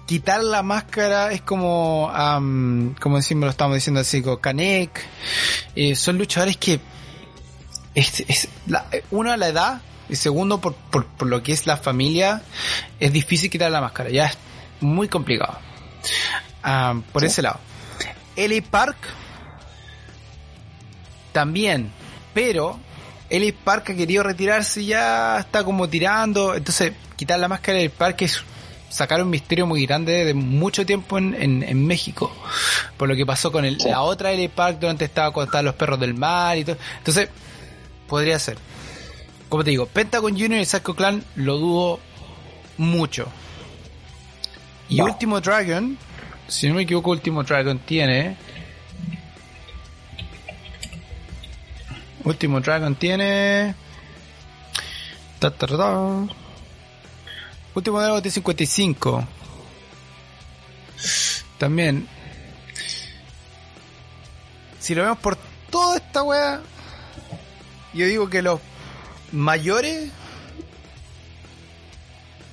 quitar la máscara es como, como decimos, lo estamos diciendo así, con Kanek, eh, son luchadores que, es, es la, uno, la edad, y segundo, por, por, por, lo que es la familia, es difícil quitar la máscara, ya es muy complicado. Ah, por ese lado. LA Park también, pero LA Park ha querido retirarse ya está como tirando, entonces quitar la máscara del parque es sacar un misterio muy grande de mucho tiempo en, en, México, por lo que pasó con el, la otra LA Park donde estaba cuando estaban los perros del mar y todo, entonces podría ser. Como te digo, Pentagon Junior y Psycho Clan lo dudo mucho. Y Último Dragon, si no me equivoco, Último Dragon tiene. Último Dragon tiene. Último Dragon tiene 55. También. Si lo vemos por toda esta wea, yo digo que los mayores,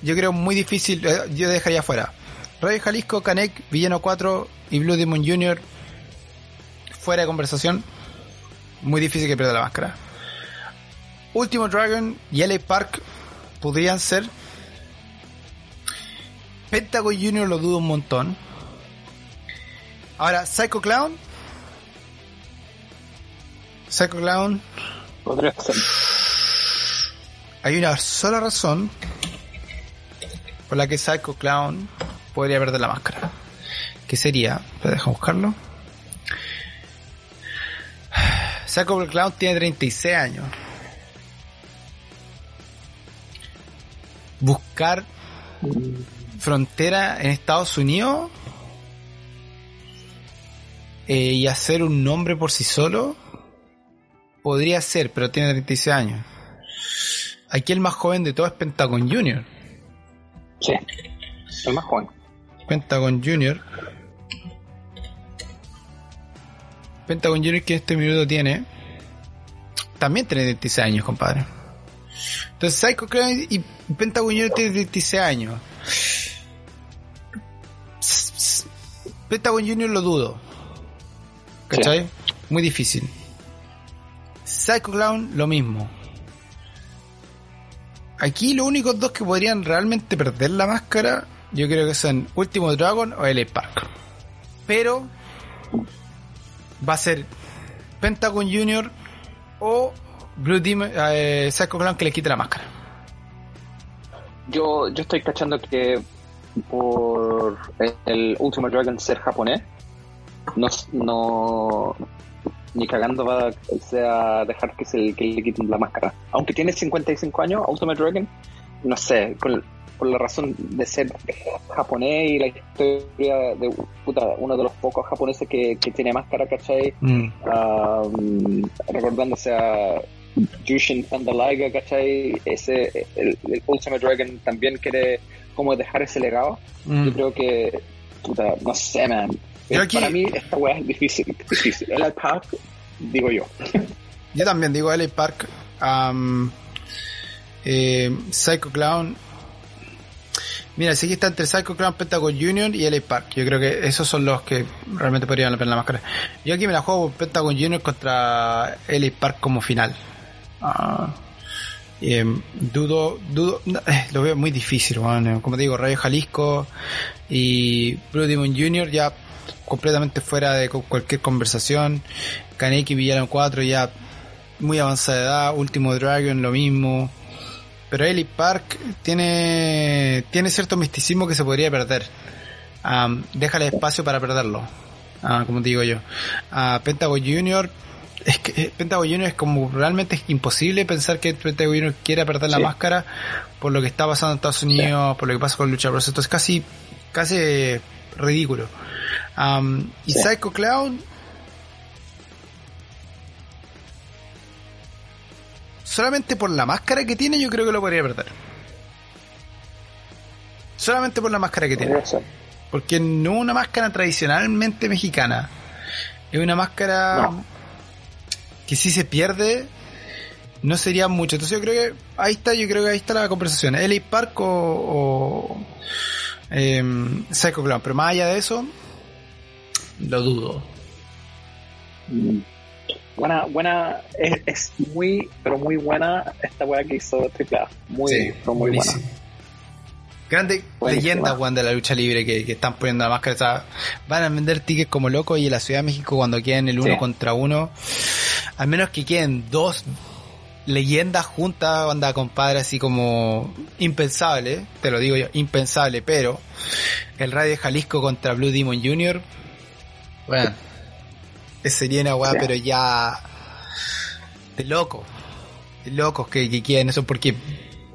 yo creo muy difícil, eh, yo dejaría fuera. Radio Jalisco, Canek, Villano 4 y Blue Demon Jr. fuera de conversación. Muy difícil que pierda la máscara. Último Dragon y LA Park podrían ser. Pentagon Jr. lo dudo un montón. Ahora, Psycho Clown. Psycho Clown. Podría ser. Hay una sola razón por la que Psycho Clown podría perder la máscara. Que sería, deja buscarlo. Psycho Clown tiene 36 años. Buscar frontera en Estados Unidos eh, y hacer un nombre por sí solo podría ser, pero tiene 36 años. Aquí el más joven de todos es Pentagon Junior. Sí, el más joven. Pentagon Junior. Pentagon Junior que en este minuto tiene. También tiene 36 años, compadre. Entonces Psycho Clown y Pentagon Junior tiene 36 años. Pentagon Junior lo dudo. ¿Cachai? Muy difícil. Psycho Clown lo mismo. Aquí los únicos dos que podrían realmente perder la máscara, yo creo que son Último Dragon o LA Park. Pero va a ser Pentagon Junior o Blue Demon, eh, Psycho Clown que le quite la máscara. Yo, yo estoy cachando que por el Ultimate Dragon ser japonés, no, no, ni cagando va a dejar que, se, que le quiten la máscara. Aunque tiene 55 años, Ultimate Dragon, no sé, por la razón de ser japonés y la historia de puta, uno de los pocos japoneses que, tiene máscara, ¿cachai? Mm. recordándose a Jushin Thunder ¿cachai? Ese, el, Ultimate Dragon también quiere como dejar ese legado. Mm. Yo creo que, puta, no sé, man para mí esta weá es difícil, difícil. LA Park, digo yo. yo también digo LA Park. eh, Psycho Clown. Mira, sí que está entre Psycho Clown, Pentagon Junior y LA Park. Yo creo que esos son los que realmente podrían valer la máscara. Yo aquí me la juego Pentagon Junior contra LA Park como final. Ah, em, dudo, dudo, eh, lo veo muy difícil, bueno, como digo, Rayo Jalisco y Blue Demon Jr. ya completamente fuera de cualquier conversación. Kaneki Villano 4 ya muy avanzada edad, Último Dragon lo mismo. Pero Ellie Park tiene, tiene cierto misticismo que se podría perder. déjale espacio para perderlo. Ah, como digo yo. Uh, Pentagon Junior es que eh, Pentagon Junior es como realmente es imposible pensar que Pentagon Junior quiera perder la máscara por lo que está pasando en Estados Unidos, por lo que pasa con Lucha Bros. Esto es casi, casi ridículo y Psycho Clown solamente por la máscara que tiene yo creo que lo podría perder. Solamente por la máscara que tiene. Porque no es una máscara tradicionalmente mexicana. Es una máscara que si se pierde no sería mucho. Entonces yo creo que ahí está, yo creo que ahí está la conversación. LA Park o, em, Psycho Clown. Pero más allá de eso, lo dudo. Mm. Buena, buena, es, muy, pero muy buena esta weá que hizo Triple A. Muy, muy buena. Grandes leyendas, Juan, de la lucha libre que, están poniendo la máscara. van a vender tickets como locos y en la Ciudad de México cuando queden el uno contra uno, al menos que queden dos leyendas juntas, banda compadre, así como impensable, te lo digo yo, impensable, pero el Radio Jalisco contra Blue Demon Jr., bueno, sería una weá, pero ya de loco, de locos que, que quieren eso, porque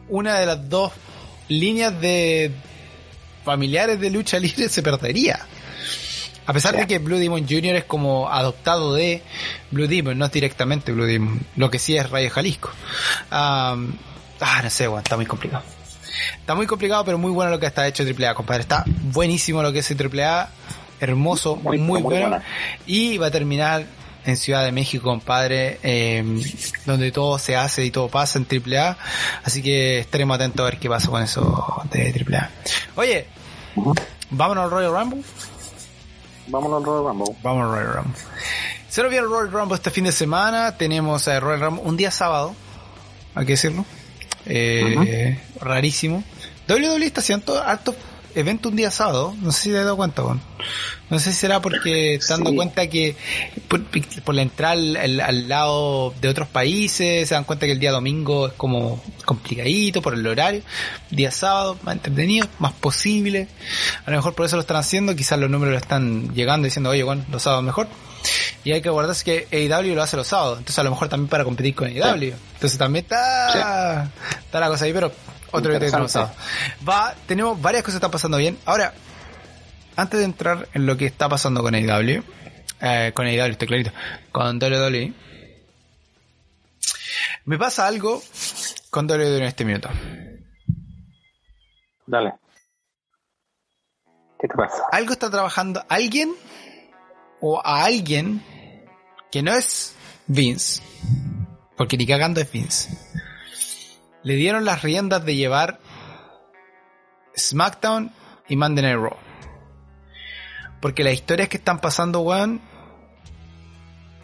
una de las dos líneas de familiares de lucha libre se perdería. A pesar de que Blue Demon Jr. es como adoptado de Blue Demon, no es directamente Blue Demon, lo que sí es Rayo Jalisco. ah, no sé, bueno, está muy complicado. Está muy complicado, pero muy bueno lo que está hecho AAA, compadre. Está buenísimo lo que es AAA, hermoso, muy, muy, bueno. Y va a terminar en Ciudad de México, compadre, eh, donde todo se hace y todo pasa en AAA. Así que estaremos atentos a ver qué pasa con eso de AAA. Oye, vámonos al Royal Rumble. Vámonos al Royal Rumble. Vamos al Royal Rumble. Se nos viene el Royal Rumble este fin de semana. Tenemos a Royal Rumble un día sábado. Hay que decirlo. Eh, Rarísimo. WWE está haciendo harto evento un día sábado. No sé si te has dado cuenta, con. No sé si será porque dando cuenta que por, la entrada al, lado de otros países se dan cuenta que el día domingo es como complicadito por el horario. Día sábado, más entretenido, más posible. A lo mejor por eso lo están haciendo. Quizás los números lo están llegando diciendo, oye, bueno, los sábados mejor. Y hay que acordarse que AEW lo hace los sábados. Entonces a lo mejor también para competir con AEW. Entonces también está, está la cosa ahí, pero otro evento Va, tenemos varias cosas que están pasando bien. Ahora, antes de entrar en lo que está pasando con AEW, eh, con AEW, estoy clarito, con WWE, me pasa algo con WWE en este minuto. Dale. ¿Qué te pasa? Algo está trabajando alguien o a alguien que no es Vince, porque ni cagando es Vince le dieron las riendas de llevar SmackDown y Monday Night Raw. Porque las historias que están pasando, weón,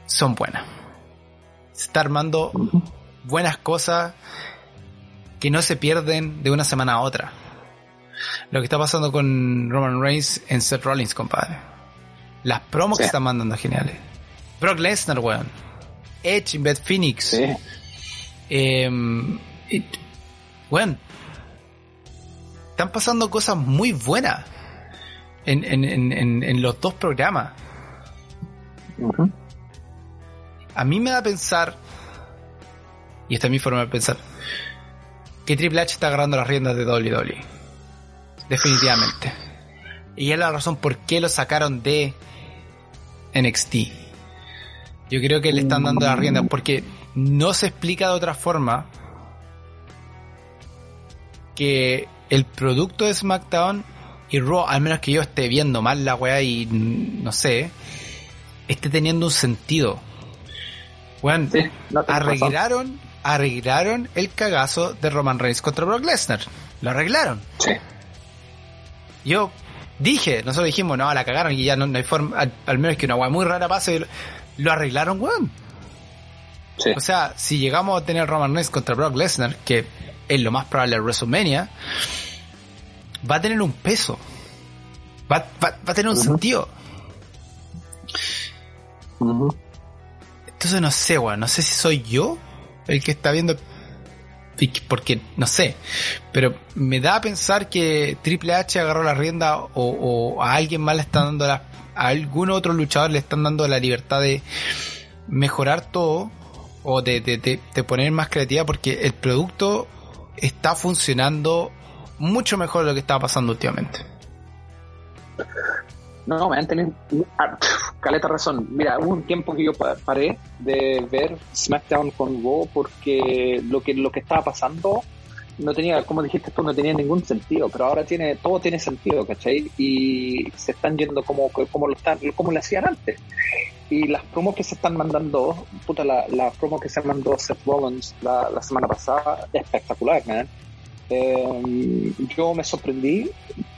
son buenas. Se está armando buenas cosas que no se pierden de una semana a otra. Lo que está pasando con Roman Reigns en Seth Rollins, compadre. Las promos que están mandando geniales. Brock Lesnar, weón. Edge, Beth Phoenix. Sí. Eh, bueno, están pasando cosas muy buenas en, los dos programas. A mí me da a pensar, y esta es mi forma de pensar, que Triple H está agarrando las riendas de WWE. Definitivamente. Y es la razón por qué lo sacaron de NXT. Yo creo que le están dando las riendas porque no se explica de otra forma que el producto de SmackDown y Raw, al menos que yo esté viendo mal la weá y no sé, esté teniendo un sentido. Bueno, arreglaron, arreglaron el cagazo de Roman Reigns contra Brock Lesnar. Lo arreglaron. Sí. Yo dije, nosotros dijimos, no, la cagaron y ya no, hay forma, al, menos que una weá muy rara pase. Lo arreglaron, weón. Sí. O sea, si llegamos a tener Roman Reigns contra Brock Lesnar, que es lo más probable de WrestleMania, va a tener un peso. Va, a tener un sentido. Entonces no sé, weón. No sé si soy yo el que está viendo. Porque no sé. Pero me da a pensar que Triple H agarró la rienda o, a alguien más le están dando la. A algún otro luchador le están dando la libertad de mejorar todo o de, de, de poner más creatividad porque el producto está funcionando mucho mejor de lo que estaba pasando últimamente. No, me han tenido ah, caleta razón. Mira, hubo un tiempo que yo paré de ver SmackDown con Raw porque lo que lo que estaba pasando no tenía, como dijiste tú, no tenía ningún sentido, pero ahora tiene todo tiene sentido, ¿cachai? Y se están yendo como como lo están como lo hacían antes. Y las promos que se están mandando, puta, la, la promo que se mandó Seth Rollins la, la semana pasada, espectacular, man. Eh, yo me sorprendí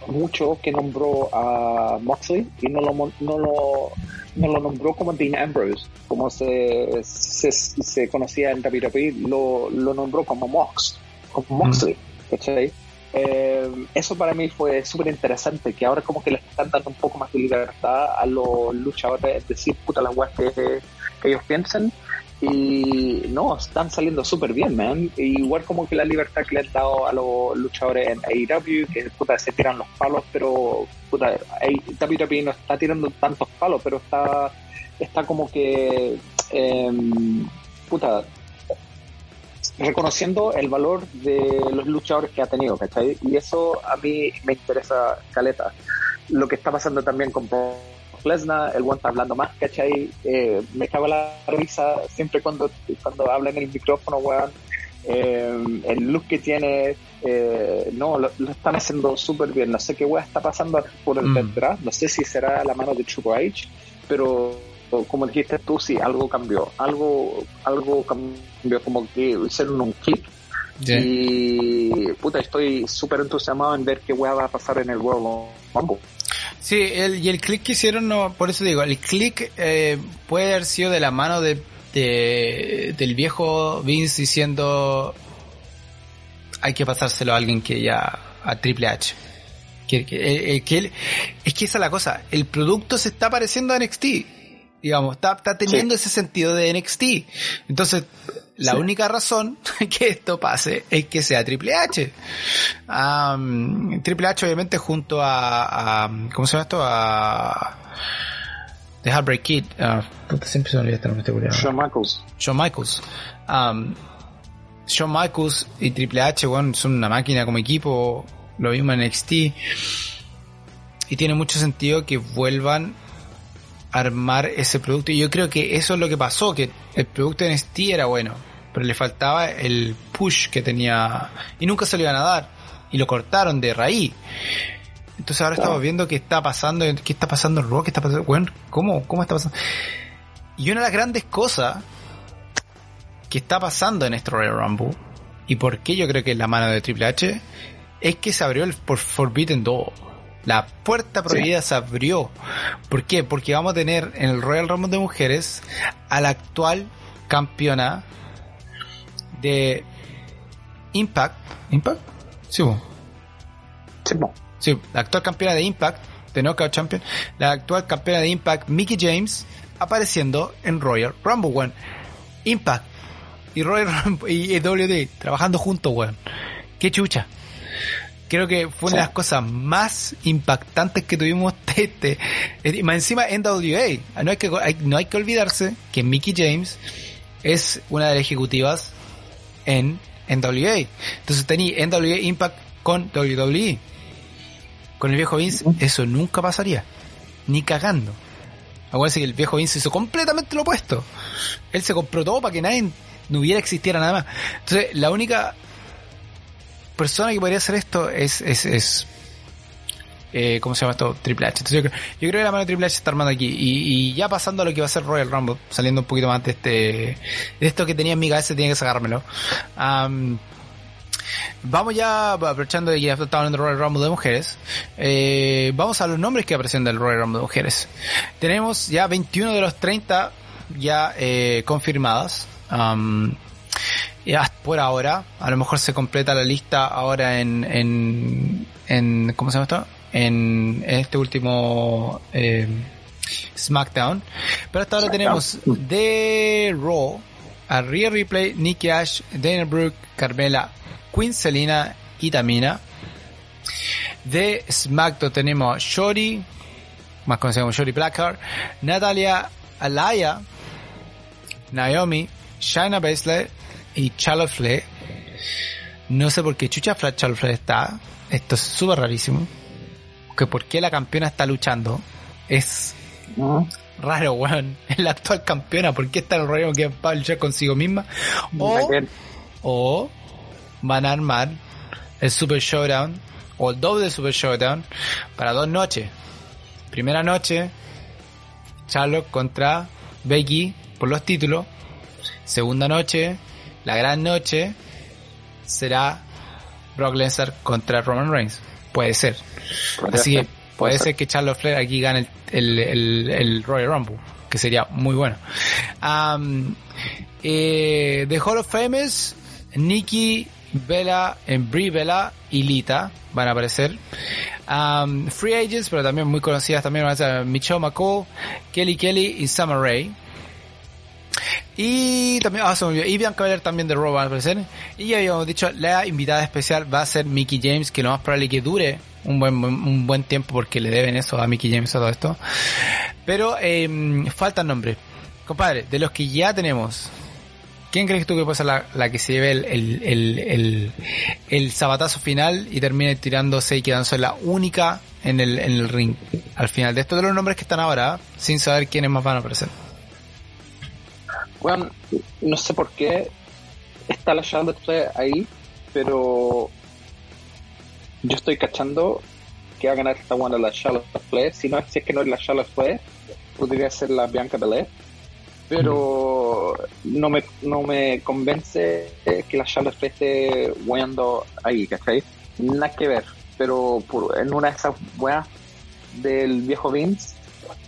mucho que nombró a Moxley y no lo, no lo, no lo nombró como Dean Ambrose, como se, se, se conocía en WWE, lo, lo nombró como Mox, como Moxley, ¿cachai? Eh, eso para mí fue súper interesante, que ahora como que le están dando un poco más de libertad a los luchadores, es decir, puta las weas que, que ellos piensen. Y no, están saliendo súper bien, man. igual como que la libertad que le han dado a los luchadores en AEW, que puta, se tiran los palos, pero puta, WWE no está tirando tantos palos, pero está, está como que, em, puta, reconociendo el valor de los luchadores que ha tenido, ¿cachai? Y eso a mí me interesa, Caleta. Lo que está pasando también con Brock Lesnar, el one está hablando más, ¿cachai? Eh, me cago la risa siempre cuando, cuando habla en el micrófono, weón. Eh, el look que tiene, eh, no, lo, están haciendo súper bien. No sé qué weón está pasando por el mm. detrás, no sé si será la mano de Triple H, pero como dijiste tú, sí, algo cambió. Algo, algo cambió, como que hicieron un clic. Y puta, estoy súper entusiasmado en ver qué weá va a pasar en el Rumble. Sí, el, y el clic que hicieron, no, por eso digo, el clic eh, puede haber sido de la mano de, del viejo Vince diciendo hay que pasárselo a alguien que ya a Triple H. Que, que, eh, eh, que es que esa es la cosa, el producto se está pareciendo a NXT digamos, está, está teniendo ese sentido de NXT. Entonces, la única razón que esto pase es que sea Triple H. Triple H obviamente junto a, ¿cómo se llama esto? A The Heartbreak Kid. Uh, siempre se me olvida este nombre Shawn Michaels. Shawn Michaels. Shawn Michaels y Triple H, bueno, son una máquina como equipo. Lo mismo en NXT. Y tiene mucho sentido que vuelvan armar ese producto. Y yo creo que eso es lo que pasó, que el producto de NXT era bueno, pero le faltaba el push que tenía y nunca se lo iban a dar y lo cortaron de raíz. Entonces ahora estamos viendo qué está pasando, qué está pasando en Raw, qué está pasando, bueno, ¿cómo, cómo está pasando? Y una de las grandes cosas que está pasando en este Royal Rumble y por qué yo creo que es la mano de Triple H es que se abrió el por Forbidden Door la puerta prohibida se abrió. ¿Por qué? Porque vamos a tener en el Royal Rumble de mujeres a la actual campeona de Impact. ¿Impact? Sí, Sí, la actual campeona de Impact, de Knockout Champion, la actual campeona de Impact, Mickey James, apareciendo en Royal Rumble, weón. Impact y Royal Rumble y WD trabajando juntos, weón. Qué chucha creo que fue una de las cosas más impactantes que tuvimos este, este más encima NWA no hay que no hay que olvidarse que Mickey James es una de las ejecutivas en NWA entonces tenía NWA Impact con WWE con el viejo Vince eso nunca pasaría. Ni cagando. Acuérdense que el viejo Vince hizo completamente lo opuesto. Él se compró todo para que nadie no hubiera existiera nada más. Entonces la única persona que podría hacer esto es, es, es eh, ¿cómo se llama esto? Triple H. Entonces yo, creo, yo creo que la mano de Triple H está armando aquí. Y, ya pasando a lo que va a ser Royal Rumble, saliendo un poquito más de este, de esto que tenía en mi cabeza, tenía que sacármelo. vamos ya, aprovechando de que ya estamos hablando del Royal Rumble de mujeres, eh, vamos a los nombres que aparecen del Royal Rumble de mujeres. Tenemos ya 21 de los 30 ya eh, confirmadas por ahora, a lo mejor se completa la lista ahora en, en, en ¿cómo se llama esto? En, este último eh, SmackDown. Pero hasta ahora tenemos de Raw a Rhea Replay, Nikki Ash, Dana Brooke, Carmela, Queen Selina y Tamina. De SmackDown tenemos a Shorty, más conocido como Shorty Blackheart, Natalia Alaya, Naomi, Shayna Baszler, y Charlotte No sé por qué chucha Charlotte está. Esto es súper rarísimo. Que por qué la campeona está luchando. Es raro, weón. Es la actual campeona. ¿Por qué está el rollo que va a luchar consigo misma? O, o van a armar el Super Showdown o el doble Super Showdown para dos noches. Primera noche, Charlotte contra Becky por los títulos. Segunda noche, la gran noche será Brock Lesnar contra Roman Reigns. Puede ser. Así que puede, ser. que Charlotte Flair aquí gane el, el, Royal Rumble, que sería muy bueno. Um, eh, The Hall of Famous, Nikki Bella, en Brie Bella y Lita van a aparecer. Um, free Agents, pero también muy conocidas también van a ser Michelle McCall, Kelly Kelly y Summer Rae. Y también, ah, se me olvidó, y Bianca Belair también de Raw van a aparecer. Y ya habíamos dicho, la invitada especial va a ser Mickey James, que lo más probable que dure un buen, un buen tiempo porque le deben eso a Mickey James a todo esto. Pero eh, faltan nombres. Compadre, de los que ya tenemos, ¿quién crees tú que puede ser la, la que se lleve el, el, el, el, el sabatazo final y termine tirándose y quedándose la única en el, en el ring al final? De estos de los nombres que están ahora, sin saber quiénes más van a aparecer. Bueno, no sé por qué está la Charlotte Flair ahí, pero yo estoy cachando que va a ganar esta buena la Charlotte Flair. Si no si es que no es la Charlotte Flair, podría ser la Bianca Belair. Pero no me, no me convence que la Charlotte Flair esté weando ahí, ¿cachai? Nada que ver. Pero por, en una de esas weas del viejo Vince,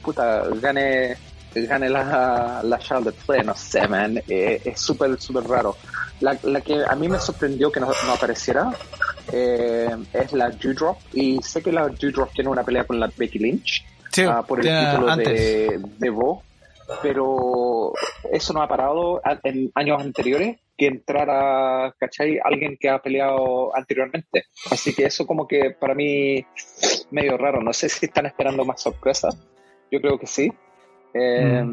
puta, gane gane la, la Charlotte Flair, no sé, man, eh, es súper, súper raro. La, la, que a mí me sorprendió que no, no apareciera eh, es la Dewdrop, y sé que la Dewdrop tiene una pelea con la Becky Lynch Sí, ah, por el título antes. de, de Bo, pero eso no ha parado a- en años anteriores que entrara, ¿cachai? Alguien que ha peleado anteriormente. Así que eso como que para mí medio raro. No sé si están esperando más sorpresas. Yo creo que sí. Eh,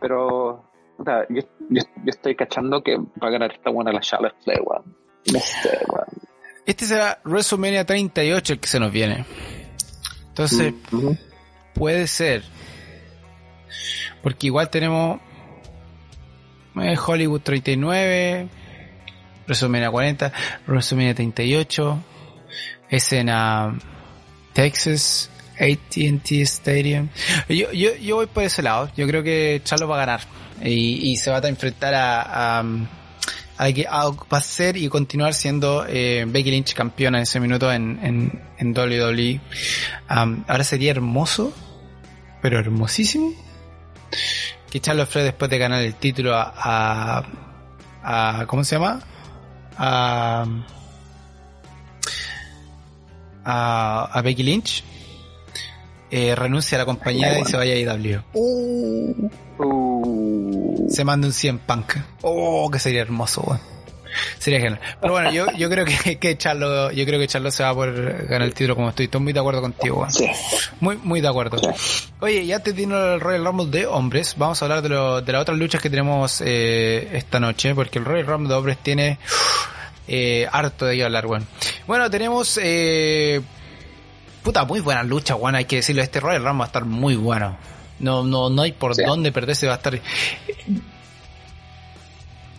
Pero puta, yo, yo, yo estoy cachando que va a ganar esta buena la Charlotte Flair, weón. Weón. Este será WrestleMania 38 el que se nos viene. Entonces, Ujú. puede ser. Porque igual tenemos eh, Hollywood 39, WrestleMania 40, WrestleMania 38, escena Texas, AT&T Stadium. Yo, yo, yo voy por ese lado. Yo creo que Charlo va a ganar. Y, y se va a enfrentar a, a, que va a ser y continuar siendo eh, Becky Lynch campeona en ese minuto en, en, en WWE. Um, ahora sería hermoso, pero hermosísimo, que Charlotte Flair después de ganar el título a, a, ¿cómo se llama? A, a Becky Lynch eh, renuncie a la compañía y se vaya a IW. Uh. Se manda un 100 punk. Oh, que sería hermoso, weón. Sería genial. Pero bueno, yo, yo creo que, que Charlo, yo creo que Charlo se va a poder ganar el título como estoy. Estoy muy de acuerdo contigo, weón. Sí. Muy, muy de acuerdo. Oye, ya te vino el Royal Rumble de hombres. Vamos a hablar de, lo, de las otras luchas que tenemos eh, esta noche, porque el Royal Rumble de hombres tiene eh, harto de ello hablar, weón. Bueno, tenemos eh, puta, muy buena lucha, weón. Hay que decirlo, este Royal Rumble va a estar muy bueno. No, no, no hay por Sí. dónde perderse, va a estar.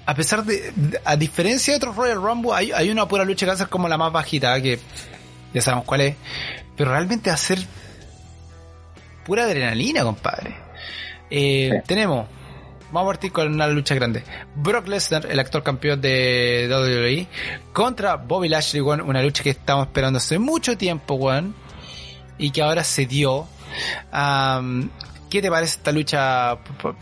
A pesar de, a diferencia de otros Royal Rumble, hay, hay una pura lucha que ser como la más bajita, que ya sabemos cuál es. Pero realmente va a ser pura adrenalina, compadre. Eh, Sí. Tenemos, vamos a partir con una lucha grande. Brock Lesnar, el actor campeón de WWE, contra Bobby Lashley, weón, una lucha que estamos esperando hace mucho tiempo, weón, y que ahora se dio. Am, ¿Qué te parece esta lucha por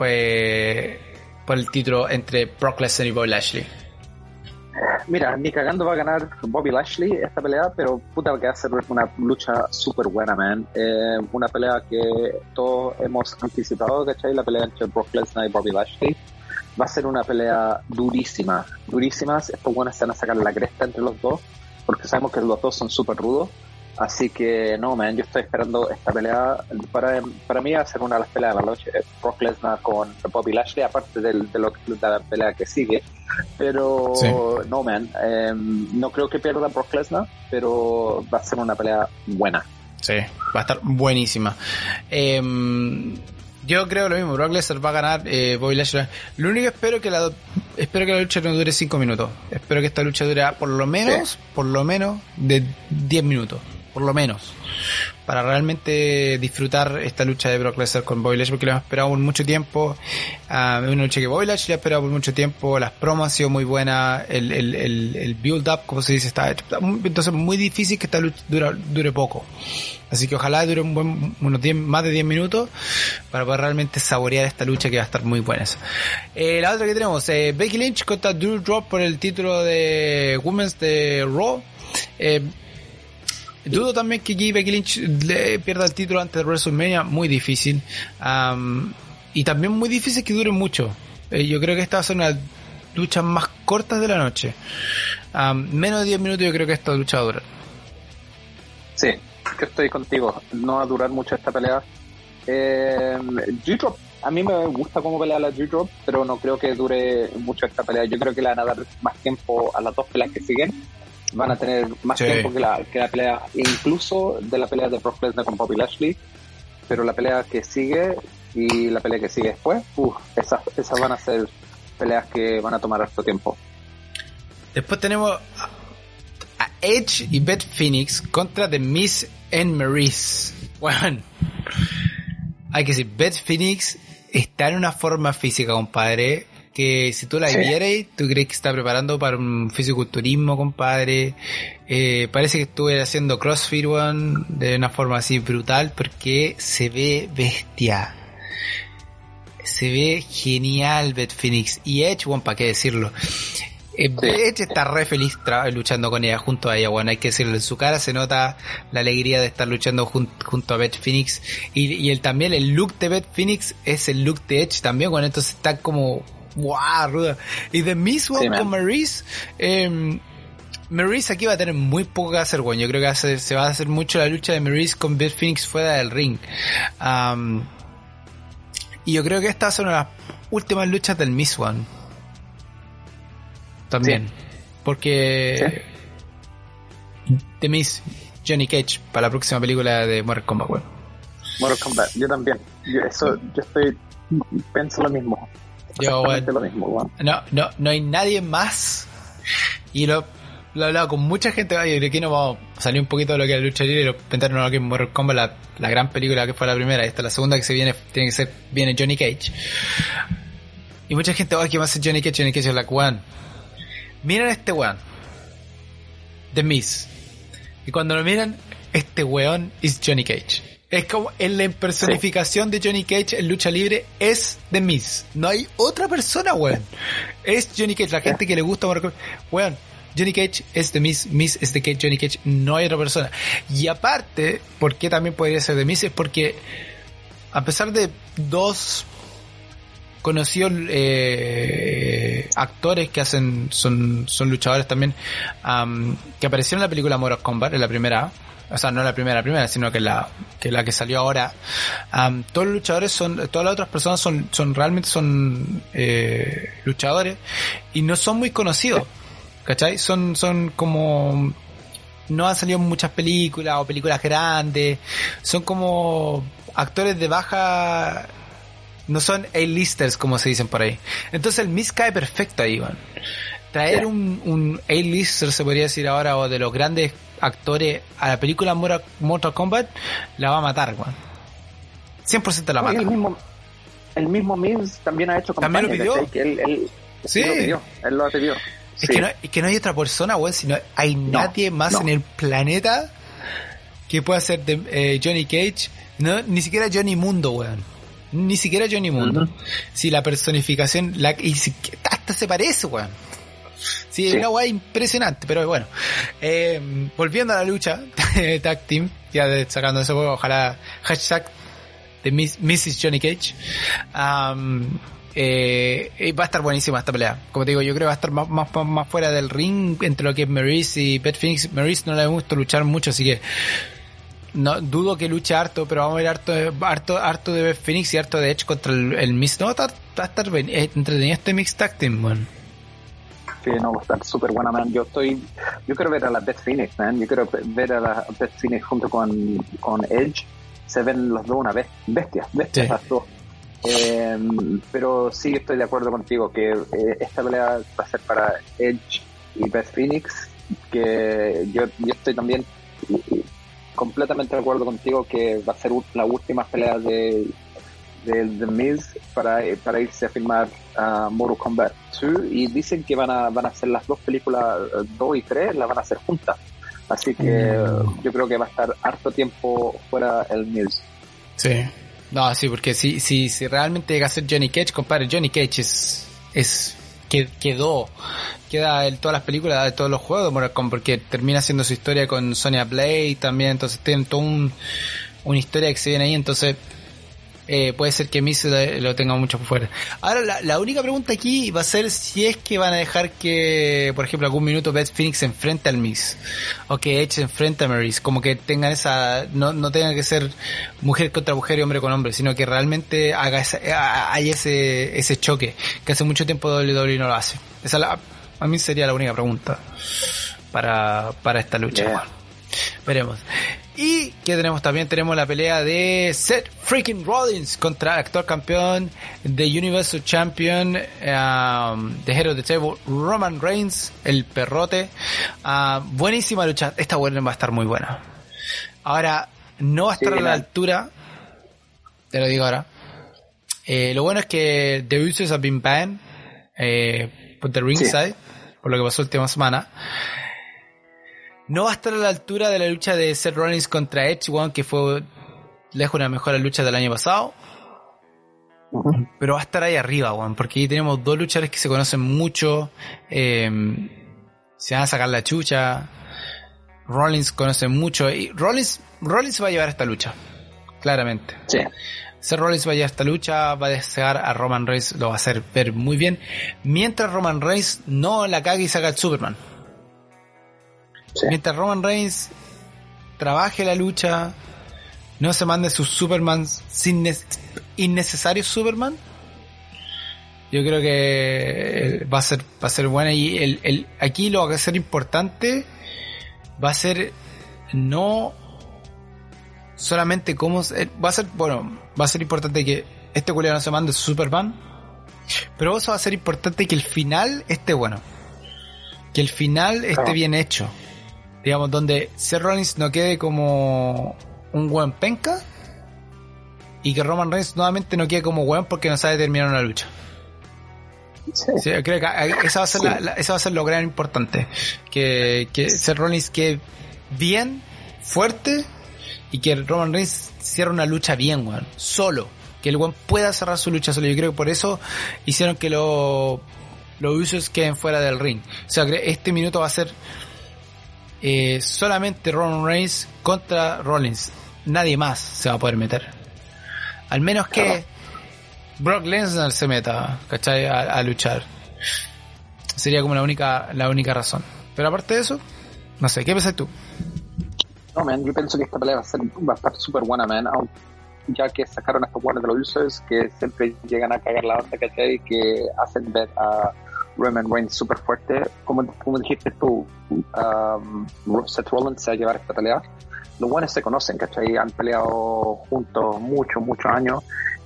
el título entre Brock Lesnar y Bobby Lashley? Mira, ni cagando va a ganar Bobby Lashley esta pelea, pero puta que va a ser una lucha súper buena, man. Eh, una pelea que todos hemos anticipado, ¿cachai? La pelea entre Brock Lesnar y Bobby Lashley. Va a ser una pelea durísima, durísimas. Estos buenos se van a sacar la cresta entre los dos, porque sabemos que los dos son súper rudos. Así que no, man, yo estoy esperando esta pelea. Para, para mí va a ser una de las peleas de la noche. Brock Lesnar con Bobby Lashley, aparte del, de, lo, de la pelea que sigue. Pero Sí. no, man, eh, no creo que pierda Brock Lesnar, pero va a ser una pelea buena. Sí, va a estar buenísima. Em, yo creo lo mismo, Brock Lesnar va a ganar, eh, Bobby Lashley. Lo único espero que la espero que la lucha no dure 5 minutos. Espero que esta lucha dure por lo menos, por lo menos de 10 minutos, por lo menos. Para realmente disfrutar esta lucha de Brock Lesnar con Bobby porque lo hemos esperado por mucho tiempo. Ah, una lucha que Bobby Lashley ha esperado por mucho tiempo. Las promos han sido muy buenas. El, el, el, el build up, como se dice, está hecho. Entonces muy difícil que esta lucha dura- dure poco. Así que ojalá dure un buen, unos 10, más de 10 minutos para poder realmente saborear esta lucha que va a estar muy buena. Eh, la otra que tenemos, eh, Becky Lynch contra Drew Drop por el título de Women's de Raw. Eh, dudo también que Becky Lynch le pierda el título antes de WrestleMania, muy difícil. y también muy difícil que dure mucho. Eh, yo creo que esta va a ser una luchas más cortas de la noche. menos de 10 minutos yo creo que esta lucha va a. Sí, que estoy contigo. No va a durar mucho esta pelea. Eh, G-Drop, a mí me gusta cómo pelea la G-Drop, pero no creo que dure mucho esta pelea. Yo creo que le van a dar más tiempo a las dos peleas que siguen. Van a tener más tiempo que la, que la pelea, incluso de la pelea de Brock Lesnar con Bobby Lashley. Pero la pelea que sigue y la pelea que sigue después, esas, esas van a ser peleas que van a tomar harto tiempo. Después tenemos a Edge y Beth Phoenix contra The Miss and Maurice. Bueno, hay que decir, Beth Phoenix está en una forma física, compadre, que si tú la vieras, tú crees que está preparando para un fisiculturismo, compadre. Eh, parece que estuve haciendo CrossFit, one, de una forma así brutal, porque se ve bestia se ve genial Beth Phoenix. Y Edge, bueno, para qué decirlo. Eh, Edge está re feliz luchando con ella, junto a ella, bueno, hay que decirlo, en su cara se nota la alegría de estar luchando junto a Beth Phoenix. Y, y el, también el look de Beth Phoenix es el look de Edge también, bueno, entonces está como, wow, ruda. Y de Miss One con Maurice, eh, Maurice aquí va a tener muy poco que hacer, bueno, yo creo que se va a hacer mucho la lucha de Maurice con Beth Phoenix fuera del ring. Y yo creo que estas son las últimas luchas del Miss One. También. Porque. The Miss, Johnny Cage, para la próxima película de Mortal Kombat, Mortal Kombat, yo también. Yo, eso, yo estoy. Pienso lo mismo. Yo, bueno, lo mismo, No, no, no hay nadie más. Y lo lo he hablado con mucha gente, y de aquí no vamos a salir un poquito de lo que es la lucha libre y lo lo que es Mortal Kombat, la, la, gran película que fue la primera, y esta la segunda que se viene, tiene que ser, viene Johnny Cage. Y mucha gente, ay, ¿qué va a hacer Johnny Cage? Johnny Cage es la one. Miren a este weón. The Miss. Y cuando lo miran, este weón es Johnny Cage. Es como en la personificación de Johnny Cage en lucha libre es The Miss. No hay otra persona, weón. Es Johnny Cage. La gente que le gusta Kombat. Weón, Johnny Cage es de Miss, Miss es de Johnny Cage, no hay otra persona. Y aparte, ¿por qué también podría ser de Miss? Es porque, a pesar de dos conocidos eh, actores que hacen, son, son luchadores también, que aparecieron en la película Mortal Kombat, en la primera, o sea, no la primera, la primera, sino que la que, la que salió ahora, todos los luchadores son, todas las otras personas son, son realmente son eh, luchadores y no son muy conocidos. ¿Cachai? Son, son como no han salido muchas películas o películas grandes, son como actores de baja, no son A-listers como se dicen por ahí. Entonces el Miss cae perfecto ahí, Iván. Traer un, un A-lister, se podría decir ahora, o de los grandes actores a la película Mortal Kombat, la va a matar, Juan. 100% la mata. El mismo, el mismo también ha hecho campaña. ¿También lo pidió? él, sí. Lo pidió, él lo pidió. Es, que no, es que no hay otra persona, weón, sino hay nadie más en el planeta que pueda ser de, eh, Johnny Cage. No, ni siquiera Johnny Mundo, weón. Ni siquiera Johnny Mundo. Si la personificación, la, y hasta se parece, weón. Sí, es una weá impresionante, pero bueno. Eh, volviendo a la lucha, Tag Team, ya sacando eso, ojalá hashtag de Mrs. Johnny Cage. Um, eh, va a estar buenísima esta pelea. Como te digo, yo creo que va a estar más, más, fuera del ring entre lo que es Maurice y Beth Phoenix. Maurice no le gusta luchar mucho, así que no dudo que luche harto, pero vamos a ver harto, harto, harto de Phoenix y harto de Edge contra el, el Miss. No, va a estar, eh, entretenido este Mix Tag Team, man. Sí, no, va a estar súper buena, man. Yo estoy, yo quiero ver a la Beth Phoenix, man. Yo quiero ver a la Beth Phoenix junto con, con Edge. Se ven los dos una vez, bestias, bestias las dos. Eh, pero sí estoy de acuerdo contigo que eh, esta pelea va a ser para Edge y Beth Phoenix, que yo, yo estoy también completamente de acuerdo contigo que va a ser la última pelea de, de The Miz para, para irse a filmar a Mortal Kombat 2 y dicen que van a, van a hacer las dos películas 2 y 3, las van a hacer juntas. Así que yo creo que va a estar harto tiempo fuera el Miz. Sí. No, sí, porque si, si, si realmente llega a ser Johnny Cage, compadre, Johnny Cage es, es, que quedó, queda en todas las películas, de todos los juegos, porque termina haciendo su historia con Sonya Blade también, entonces tienen toda un, una historia que se viene ahí, entonces eh, puede ser que Miss lo tenga mucho fuera. Ahora, la, la, única pregunta aquí va a ser si es que van a dejar que, por ejemplo, algún minuto Beth Phoenix se enfrente al Miss. O que Edge se enfrente a Maryse. Como que tengan esa, no, no tengan que ser mujer contra mujer y hombre con hombre, sino que realmente haga esa, hay ese, ese choque que hace mucho tiempo WWE no lo hace. Esa la, a mí sería la única pregunta para, para esta lucha. Veremos. Y que tenemos también tenemos la pelea de Seth freaking Rollins contra el actual campeón de Universal Champion um, de Hero of the Table Roman Reigns, el perrote. Uh, buenísima lucha. Esta buena va a estar muy buena. Ahora, no va a estar a la altura. Te lo digo ahora. Eh, lo bueno es que The Usos have been banned eh, por the ringside, por lo que pasó la última semana no va a estar a la altura de la lucha de Seth Rollins contra Edge, one, que fue lejos una mejor lucha del año pasado. Pero va a estar ahí arriba, one, porque ahí tenemos dos luchadores que se conocen mucho. Em, se van a sacar la chucha. Rollins conoce mucho. Y Rollins, Rollins va a llevar esta lucha. Claramente. Sí. Seth Rollins va a llevar esta lucha, va a desear a Roman Reigns, lo va a hacer ver muy bien. Mientras Roman Reigns no la cague y saca el Superman. Mientras Roman Reigns trabaje la lucha, no se mande sus Superman sin innecesarios Superman. Yo creo que va a ser va a ser buena y el, el, aquí lo que va a ser importante va a ser no solamente cómo va a ser bueno va a ser importante que este culiado no se mande su Superman pero eso va a ser importante que el final esté bueno que el final esté bien hecho digamos, donde Seth Rollins no quede como un buen penca y que Roman Reigns nuevamente no quede como buen porque no sabe terminar una lucha. Sí. creo que esa va a ser, la, esa va a ser lo gran importante. Que, que Seth Rollins quede bien, fuerte y que Roman Reigns cierre una lucha bien, weón. Solo. Que el weón pueda cerrar su lucha solo. Yo creo que por eso hicieron que lo, los usos queden fuera del ring. O sea, este minuto va a ser eh, solamente Roman Reigns contra Rollins. Nadie más se va a poder meter. Al menos que Brock Lesnar se meta, ¿cachai? A, luchar. Sería como la única, la única razón. Pero aparte de eso, no sé, ¿qué piensas tú? No, man, yo pienso que esta pelea va a, ser, va a estar súper buena, man. ya que sacaron a estos buenos de los usos que siempre llegan a cagar la onda, ¿cachai? Que hacen ver a Roman Reigns súper fuerte. Como, como dijiste tú, um, Seth Rollins se va a llevar esta pelea. Los buenos se conocen, ¿cachai? Han peleado juntos muchos, muchos años.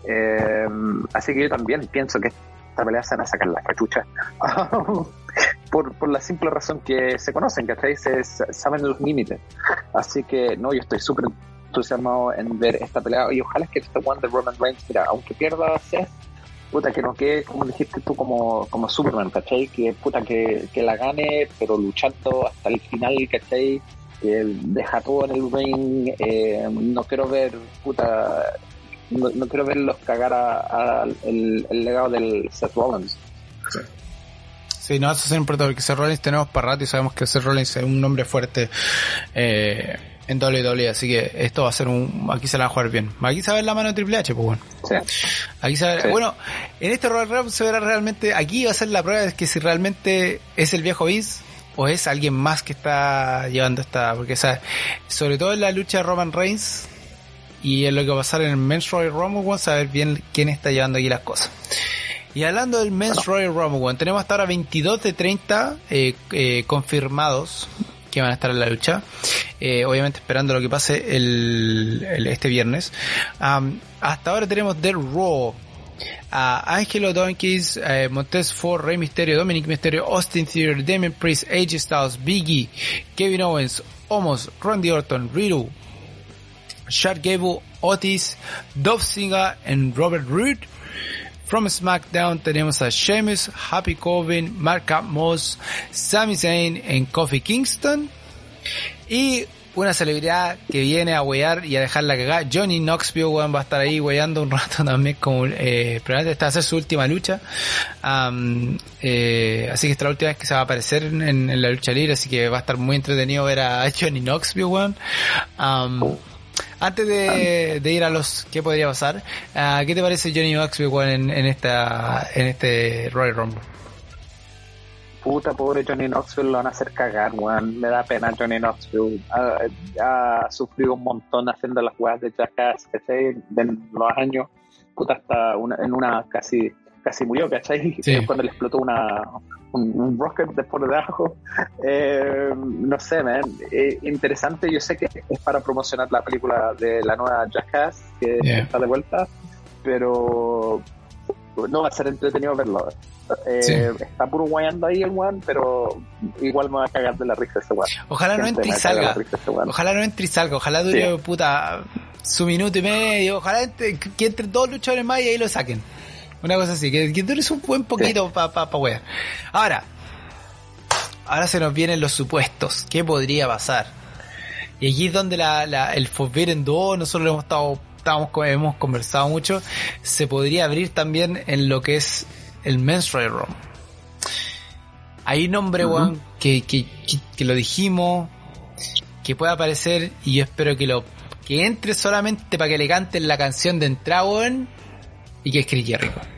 Eh, así que yo también pienso que esta pelea se van a sacar la cachucha. por, por la simple razón que se conocen, ¿cachai? Se, saben los límites. Así que, no, yo estoy súper entusiasmado en ver esta pelea y ojalá que este one de Roman Reigns, mira, aunque pierda Seth, puta, que no quede, como dijiste tú, como, como Superman, ¿cachai? Que puta, que, que la gane, pero luchando hasta el final, ¿cachai? Que deja todo en el ring, eh, no quiero ver, puta, no, quiero verlos cagar a, el, legado del Seth Rollins. Sí. Sí, no, eso es importante porque Seth Rollins tenemos para rato y sabemos que Seth Rollins es un nombre fuerte. Eh, en WWE, así que esto va a ser un, aquí se la va a jugar bien. Aquí se va a ver la mano de Triple H, pues bueno. Aquí se va bueno, en este Royal Rumble se verá realmente, aquí va a ser la prueba de que si realmente es el viejo Vince o es alguien más que está llevando esta, porque sobre todo en la lucha de Roman Reigns y en lo que va a pasar en el Men's Royal Rumble, vamos a ver bien quién está llevando aquí las cosas. Y hablando del Men's Royal Rumble, tenemos hasta ahora 22 de 30 eh, eh, confirmados que van a estar en la lucha. Eh, obviamente esperando lo que pase el, este viernes. hasta ahora tenemos The Raw. A Angelo Donkeys, eh, Montez Ford, Rey Mysterio, Dominic Mysterio, Austin Theater, Damien Priest, AJ Styles, Biggie, Kevin Owens, Omos, Randy Orton, Riddle, Shark Gable, Otis, Dove Singer y Robert Roode. From SmackDown tenemos a Sheamus, Happy Corbin, Mark Moss, Sami Zayn y Kofi Kingston. Y una celebridad que viene a huear y a dejar la cagada. Johnny Knoxville, weón, va a estar ahí hueando un rato también, como, eh, probablemente esta va a su última lucha. Eh, así que esta es la última vez que se va a aparecer en, en la lucha libre, así que va a estar muy entretenido ver a Johnny Knoxville, weón. Am, antes de, de ir a los qué podría pasar, ah, ¿qué te parece Johnny Knoxville en, esta en este Royal Rumble? Puta, pobre Johnny Knoxville lo van a hacer cagar, weón. Me da pena Johnny Knoxville. Ha, ha sufrido un montón haciendo las weas de Jackass, ¿cachai? De los años. Puta, hasta una, en una casi casi murió, ¿cachai? Sí. Cuando le explotó una, un, un rocket de por debajo. Eh, no sé, man. Eh, interesante, yo sé que es para promocionar la película de la nueva Jackass, que Yeah. está de vuelta, pero no va a ser entretenido verlo. Eh, Sí. Está puro guayando ahí el weón, pero igual me va a cagar de la risa ese weón. Ojalá no entre y salga. Ojalá no entre y salga. Ojalá dure, Sí. puta, su minuto y medio. Ojalá entre, que entren dos luchadores más y ahí lo saquen. Una cosa así, que, que un buen poquito para pa, pa wear. Ahora, ahora se nos vienen los supuestos. ¿Qué podría pasar? Y aquí es donde la, la, el Forbidden 2, nosotros lo hemos estado, estábamos, hemos conversado mucho, se podría abrir también en lo que es el Men's Royal Rumble. Hay un nombre, weón, que, que, que, que lo dijimos, que puede aparecer y yo espero que lo que entre solamente para que le canten la canción de entrada, y que es Chris Jericho.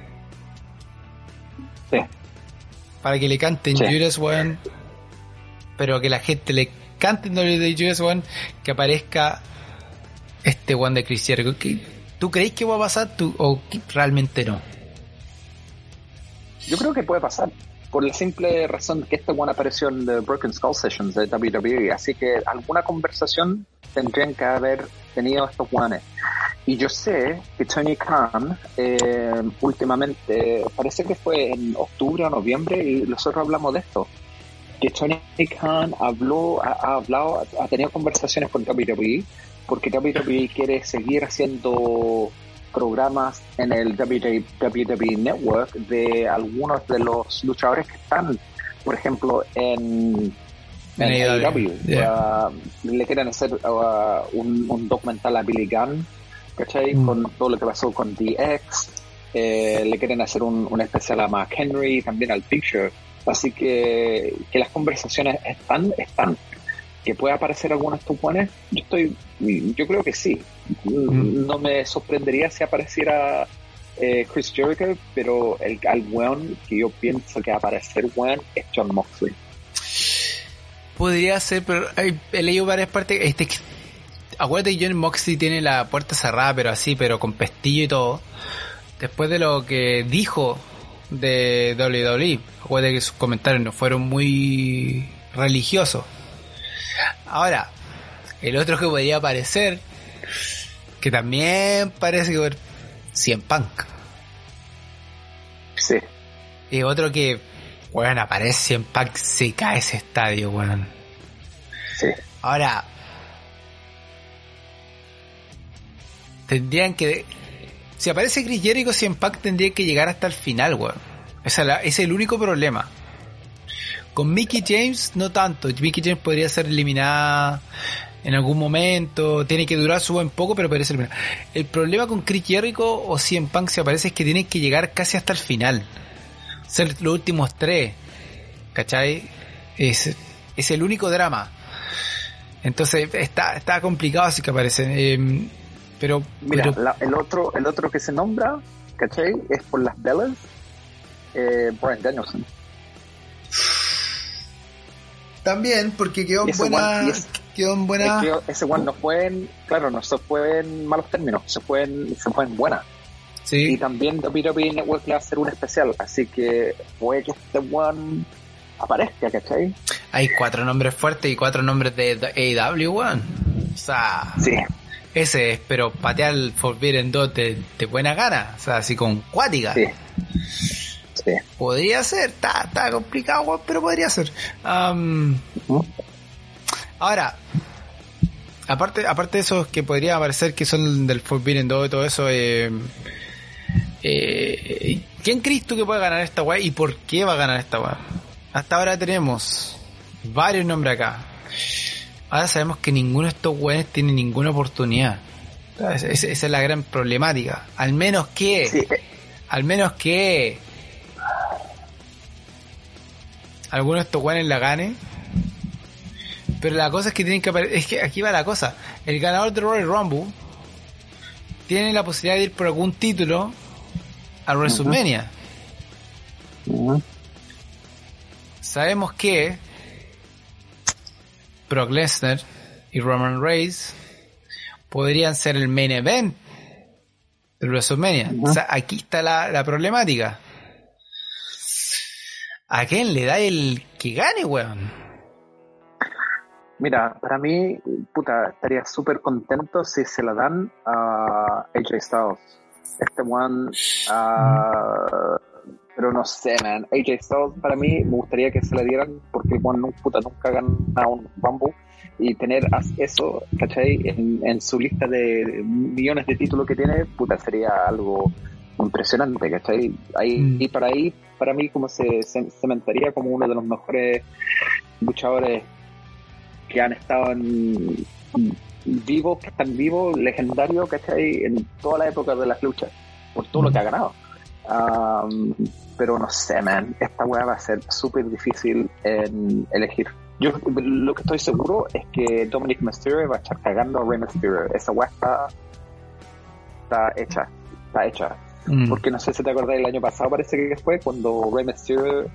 Sí. Para que le canten Sí. Judas, weón, pero que la gente le cante de Judas, weón, que aparezca este weón de Chris Jericho. ¿Qué- ¿Tú crees que va a pasar tú, o que realmente no? Yo creo que puede pasar. Por la simple razón que este one apareció en The Broken Skull Sessions de WWE. Así que alguna conversación tendrían que haber tenido estos ones. Y yo sé que Tony Khan, eh, últimamente, parece que fue en octubre o noviembre, y nosotros hablamos de esto. Que Tony Khan habló, ha, ha hablado, ha tenido conversaciones con WWE, porque WWE quiere seguir haciendo programas en el WWE Network de algunos de los luchadores que están, por ejemplo, en, en AEW, AEW. yeah. Uh, le quieren hacer uh, un, un documental a Billy Gunn, ¿cachai? Mm. Con todo lo que pasó con DX. Eh, le quieren hacer un, un especial a Mark Henry, también al Picture. Así que, que las conversaciones están, están. Que puede aparecer alguno de estos buenos, yo estoy, yo creo que sí. No me sorprendería si apareciera eh, Chris Jericho, pero el al weón que yo pienso que va a aparecer weón es John Moxley. Podría ser, pero hay- he leído varias partes. Este, acuérdate que John Moxley tiene la puerta cerrada, pero así, pero con pestillo y todo. Después de lo que dijo de WWE, acuérdate que sus comentarios no fueron muy religiosos. Ahora, el otro que podría aparecer, que también parece que ver 100 Punk. Sí. Y otro que, weón, aparece 100 Punk, se cae ese estadio, weón. Sí. Ahora, tendrían que. Si aparece Chris Jericho, 100 Pack tendría que llegar hasta el final, weón. La- es el único problema. Con Mickey James, no tanto. Mickey James podría ser eliminada en algún momento. Tiene que durar su buen poco, pero podría ser eliminada. El problema con Chris Jericho o 100 Punk, si aparece, es que tienen que llegar casi hasta el final. Ser los últimos tres. ¿Cachai? Es, es el único drama. Entonces está, está complicado así que aparecen. eh, pero, Mira, pero- la- el otro el otro que se nombra, ¿cachai? Es por las Bellas, eh, Brian Danielson. También porque quedó Y en buena, one- y es- quedó en buena. Es que ese one no fue en, claro, no se fue en malos términos, se fue en, se fue en buena. Y sí, también WWE Network le va a hacer un especial, así que puede que este one aparezca, ¿cachai? hay cuatro nombres fuertes y cuatro nombres de AEW, weón. O sea, Sí, ese es, pero patear Forbidden 2 de, de buena gana, o sea, así con cuática. sí. Podría ser, está, está complicado, pero podría ser. Ahora, aparte, aparte de esos que podría aparecer que son del Forbidden 2 y todo eso, eh, eh, ¿quién crees tú que puede ganar esta weá y por qué va a ganar esta weá? Hasta ahora tenemos varios nombres acá. ahora sabemos que ninguno de estos weones tiene ninguna oportunidad. Esa, es la gran problemática. Al menos que, Sí, al menos que alguno de estos weones la gane. Pero la cosa es que tienen que apare- es que aquí va la cosa. El ganador de Royal Rumble tiene la posibilidad de ir por algún título a WrestleMania. Sabemos que Brock Lesnar y Roman Reigns podrían ser el main event de WrestleMania. O sea, aquí está la, la problemática. ¿A quién le da el que gane, weón? Mira, para mí, puta, estaría súper contento si se la dan a AJ Styles. Este one, ah, pero no sé, man. AJ Styles, para mí, me gustaría que se la dieran porque el one puta, nunca ha ganado un Rumble y tener eso, ¿cachai? En su lista de millones de títulos que tiene, puta, sería algo impresionante, ¿cachai? Ahí, Mm. Y para ahí, para mí, como se, se cementaría como uno de los mejores luchadores que han estado en vivos, que están vivos, legendarios, ¿cachai? En toda la época de las luchas, por todo lo que ha ganado. Um, pero no sé, man, esta weá va a ser súper difícil en elegir. Yo lo que estoy seguro es que Dominic Mysterio va a estar cagando a Rey Mysterio. Esa weá está, está hecha, está hecha. Mm. Porque no sé si te acordás, el año pasado parece que fue cuando Rey Mysterio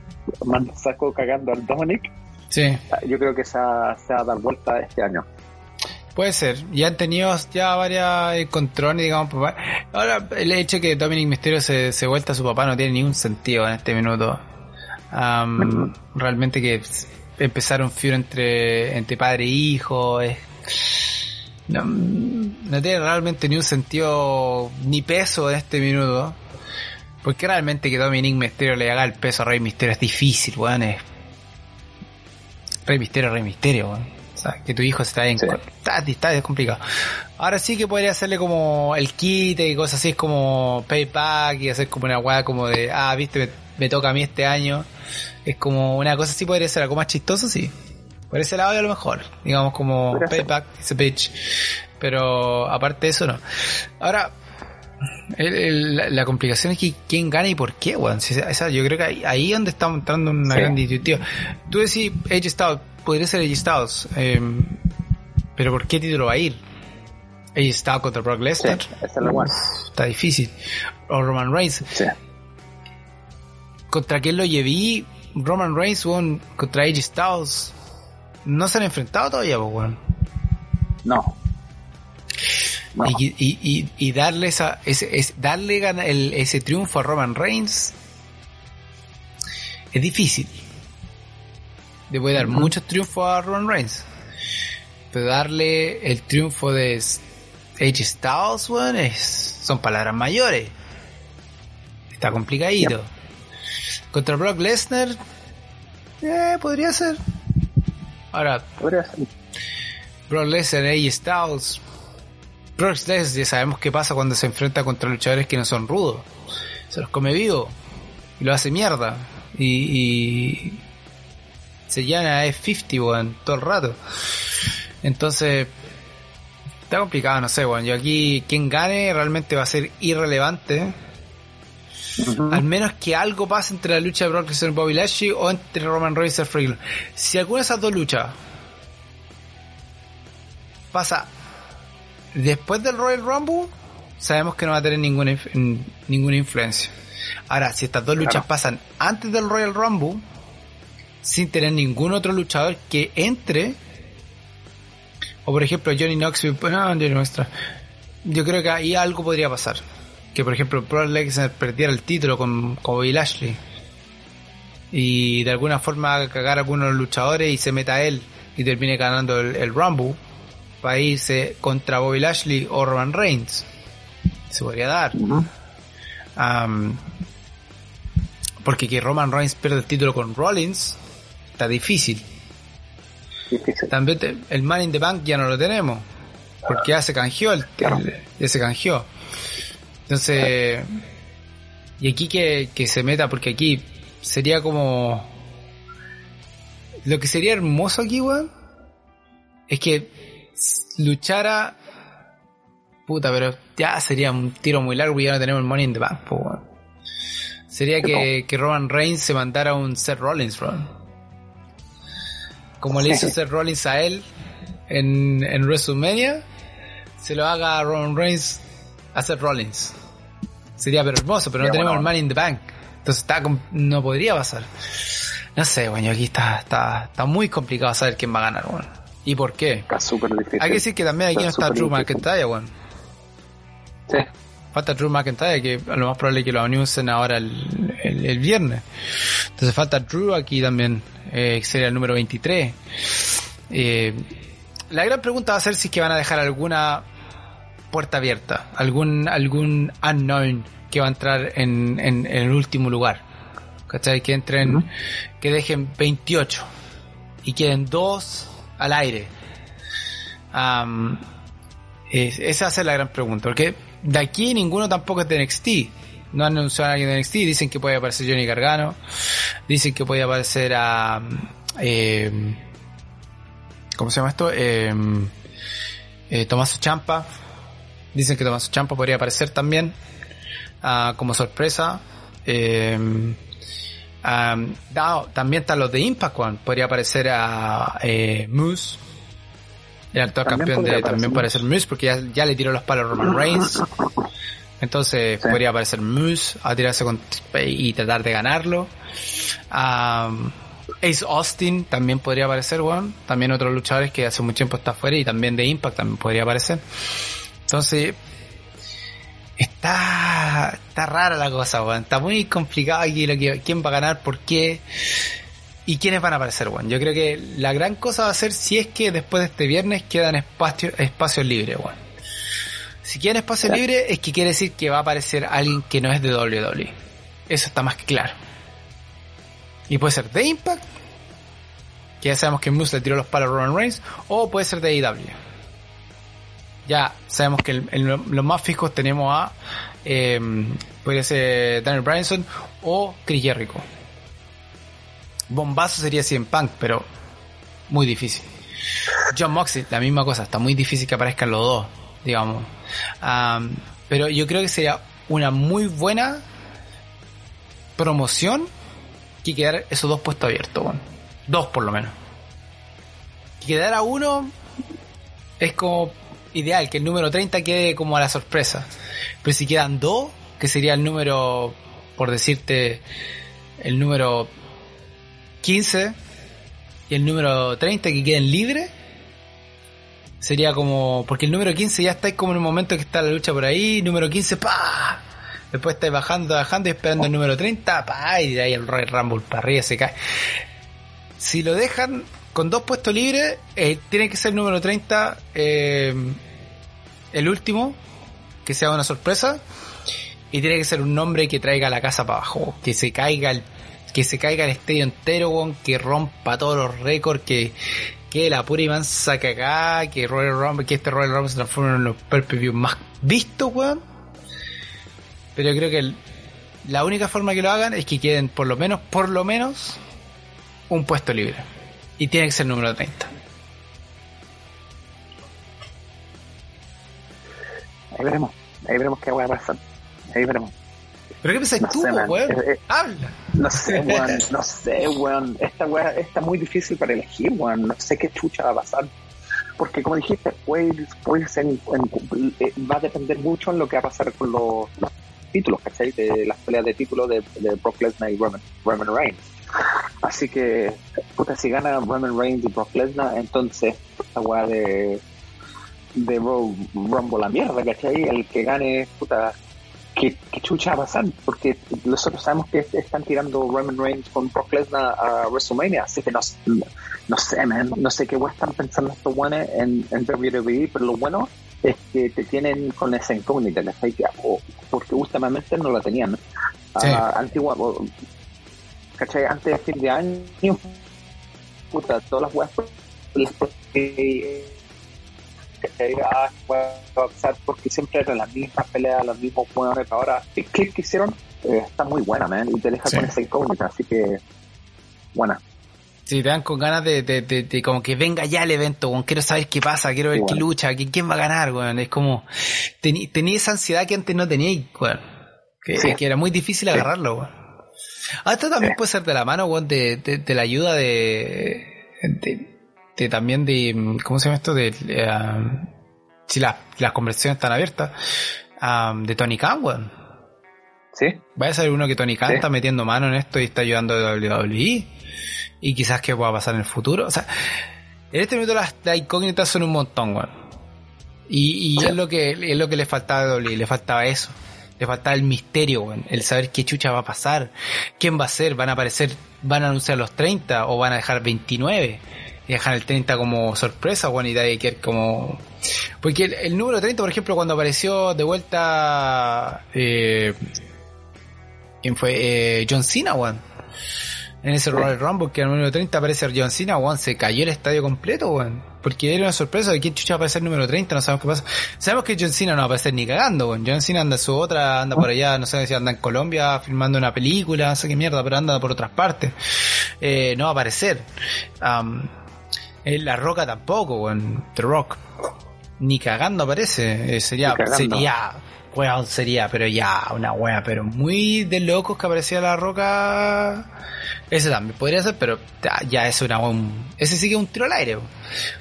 mandó sacó cagando al Dominic. Sí, Yo creo que se va a dar vuelta este año. puede ser. Ya han tenido ya varias encontrones, digamos. papá. Ahora, el hecho de que Dominic Mysterio se, se vuelta a su papá no tiene ningún sentido en este minuto. Am, realmente que empezar un feud entre, entre padre e hijo es... No, no tiene realmente ni un sentido ni peso en este minuto. Porque realmente que Dominic Mysterio le haga el peso a Rey Mysterio es difícil, weón. Es... Rey Mysterio, Rey Mysterio, weón. O sea, que tu hijo se está bien... Sí. Está, está, es complicado. Ahora sí que podría hacerle como el quite y cosas así, es como payback y hacer como una weá como de, ah, viste, me, me toca a mí este año. Es como una cosa así podría ser algo más chistoso, sí. Por ese lado a lo mejor. Digamos como payback, ese bitch. Pero aparte de eso no. Ahora, el- el- la, la complicación es que quién gana y por qué, weón. Si esa- yo creo que ahí, ahí es donde estamos entrando en una Sí. gran disyuntiva. Tú decís, Edge Styles, podría ser Edge Styles, eh, pero ¿por qué título va a ir? Edge Styles contra Brock Lesnar. es. Está difícil. O Roman Reigns. Sí. ¿Contra quién lo llevé? Roman Reigns, weón, contra AJ Styles. No se han enfrentado todavía, pues, weón. No. No. Y, y, y, y darle esa, ese, es- darle gana- el- ese triunfo a Roman Reigns es difícil. Le puede dar Ujú. muchos triunfos a Roman Reigns. Pero darle el triunfo de AJ Styles, weón, es, son palabras mayores. Está complicadito. Contra Brock Lesnar, eh, podría ser. Ahora. Brock Lesnar, AJ Styles. Brock Lesnar ya sabemos qué pasa cuando se enfrenta contra luchadores que no son rudos. Se los come vivo. Y lo hace mierda. Y, y se llama a F50, weón, todo el rato. Entonces, está complicado, no sé, weón. Yo aquí, quien gane realmente va a ser irrelevante. Al menos que algo pase entre la lucha de Brock Lesnar y Bobby Lashley o entre Roman Reigns y Rollins. Si alguna de esas dos luchas pasa después del Royal Rumble, sabemos que no va a tener ninguna, ninguna influencia. Ahora, si estas dos luchas Claro. pasan antes del Royal Rumble, sin tener ningún otro luchador que entre, o por ejemplo Johnny Knoxville, no, Johnny Knoxville, yo creo que ahí algo podría pasar. Que por ejemplo Brock Lesnar perdiera el título con, con Bobby Lashley y de alguna forma cagar a algunos luchadores y se meta a él y termine ganando el, el Rumble para irse contra Bobby Lashley o Roman Reigns. Se podría dar. Am, porque que Roman Reigns pierda el título con Rollins está difícil. Difícil. También te- el Man in the Bank ya no lo tenemos. Porque ya se canjeó el, el- ya se canjeó. Entonces, y aquí que, que se meta, porque aquí sería como. Lo que sería hermoso aquí, weón, es que luchara. Puta, pero ya sería un tiro muy largo y ya no tenemos el Money in the Bank, weón. Sería que, que Roman Reigns se mandara un Seth Rollins run. Como le hizo Seth Rollins a él en, en WrestleMania, se lo haga a Roman Reigns a Seth Rollins. Sería pero hermoso, pero no tenemos bueno. el Money in the Bank. Entonces está, no podría pasar. No sé, bueno, aquí está, está, está muy complicado saber quién va a ganar, bueno. ¿Y por qué? Está súper difícil. Hay que decir que también aquí no está súper Drew difícil. McIntyre, weón. Sí. Falta Drew McIntyre, que a lo más probable es que lo anuncien ahora el, el- el viernes. Entonces falta Drew aquí también, eh, que sería el número 23. Eh, la gran pregunta va a ser si es que van a dejar alguna puerta abierta, algún algún unknown que va a entrar en, en- en el último lugar. ¿Cachai? Que entren, que dejen 28 y queden dos al aire. Es- esa ser la gran pregunta, porque de aquí ninguno tampoco es de NXT. No han anunciado a alguien de NXT, dicen que puede aparecer Johnny Gargano, dicen que puede aparecer a... eh, ¿Cómo se llama esto? Eh, eh, Tommaso Champa. Dicen que Tommaso Champa podría aparecer también ah, como sorpresa. Eh, no, también están los de Impact One. Podría aparecer a eh, Moose. El actual También campeón de también puede ser Moose porque ya, ya le tiró los palos a Roman Reigns. Entonces Sí. podría aparecer Moose a tirarse con y tratar de ganarlo. Am, Ace Austin también podría aparecer, weón. También otros luchadores que hace mucho tiempo está fuera y también de Impact también podría aparecer. Entonces, está, está rara la cosa, weón. Está muy complicado aquí lo que, quién va a ganar, por qué y quiénes van a aparecer, weón. Yo creo que la gran cosa va a ser si es que después de este viernes quedan espacio, espacios libres, weón. Si quedan espacios libres es que quiere decir que va a aparecer alguien que no es de WWE. Eso está más que claro. Y puede ser de Impact, que ya sabemos que Moose le tiró los palos a Roman Reigns, o puede ser de AEW. Ya sabemos que los más fijos tenemos a, eh, podría ser Daniel Bryanson o Chris Jericho. Bombazo sería 100 Punk, pero muy difícil. John Moxley, la misma cosa, está muy difícil que aparezcan los dos, digamos. Am, pero yo creo que sería una muy buena promoción que quedar esos dos puestos abiertos. Dos por lo menos. Que quedara uno es como ideal, que el número 30 quede como a la sorpresa. Pero si quedan dos, que sería el número, por decirte, el número 15 y el número 30 que queden libres, sería como, porque el número 15 ya está como en un momento que está la lucha por ahí, número 15, pa Después estáis bajando, bajando y esperando el número 30, pa y de ahí el Royal Rumble para arriba se cae. Si lo dejan con dos puestos libres, eh, tiene que ser el número 30 eh, el último, que sea una sorpresa, y tiene que ser un nombre que traiga la casa para abajo, que se caiga el, que se caiga el estadio entero, que rompa todos los récords, que, que la pura mansa cagada, que Royal Rumble, que este Royal Rumble se transforme en los pay-per-view más vistos, weón. Pero yo creo que la única forma que lo hagan es que queden por lo menos, por lo menos, un puesto libre. Y tiene que ser el número 30. Ahí veremos. Ahí veremos qué va a pasar. Ahí veremos. ¿Pero qué pensáis No tú, sé, weón? Eh, eh. Habla. No sé, weón. No sé, weón. Esta weá está muy difícil para elegir, weón. No sé qué chucha va a pasar. Porque como dijiste, puede, puede ser en- en- eh, va a depender mucho en lo que va a pasar con los, los títulos, ¿cachai? De las peleas de título de, de Brock Lesnar y Roman, Roman Reigns. Así que, puta, si gana Roman Reigns y Brock Lesnar, entonces esta weá de, de Rumble la mierda, ¿cachai? El que gane, puta, ¿qué, qué chucha va a pasar? Porque nosotros sabemos que están tirando Roman Reigns con Brock Lesnar a WrestleMania, así que no, no sé, man, no sé qué weá están pensando estos buenos en, en WWE, pero lo bueno es que te tienen con esa incógnita, ¿cachai? Que- o- Porque últimamente no la tenían. Sí. Ah, antigua, ¿cachai? Antes de fin de año, puta, todas las weas las ¿cachai? Ah, a pasar porque siempre eran las mismas peleas, los mismos weones. Ahora, el clip que hicieron eh, está muy buena, man, y te deja Sí. con esa incógnita, así que buena. Sí, te dan con ganas de, de, de, como que venga ya el evento, quiero saber qué pasa, quiero ver qué lucha, quién va a ganar, weón. Es como, tenía esa ansiedad que antes no tenía, weón. Que, que era muy difícil agarrarlo, weón. Ah, esto también puede ser de la mano, weón, de, de, la ayuda de, de, también de, ¿cómo se llama esto? De, uh, si las conversaciones están abiertas, um, de Tony Khan, weón. Sí. Vaya a ser uno que Tony Khan está metiendo mano en esto y está ayudando a WWE. Y quizás que pueda pasar en el futuro. O sea, en este momento las, incógnitas son un montón, weón. Y, y es lo que es lo que le faltaba a WWE, le faltaba eso. Le faltaba el misterio. El saber qué chucha va a pasar. ¿Quién va a ser? ¿Van a aparecer? ¿Van a anunciar los 30 o van a dejar 29? Y dejar el 30 como sorpresa, weón, y de que como... Porque el, número 30, por ejemplo, cuando apareció de vuelta... Eh, ¿Quién fue? Eh, John Cena, weón. En ese Royal Rumble que en el número 30 aparece John Cena, weón. Se cayó el estadio completo. Porque era una sorpresa de quién chucha va a aparecer número 30, no sabemos qué pasa. Sabemos que John Cena no va a aparecer ni cagando, weón. John Cena anda su otra, anda por allá, no sé si anda en Colombia filmando una película, no sé qué mierda, pero anda por otras partes. Eh, no va a aparecer. Um, la Roca tampoco, weón. The Rock. Ni cagando aparece. Eh, sería, sería weón sería, pero ya, una wea, pero muy de locos que aparecía la roca. Ese también podría ser, pero ya, es una un, ese sí que es un tiro al aire,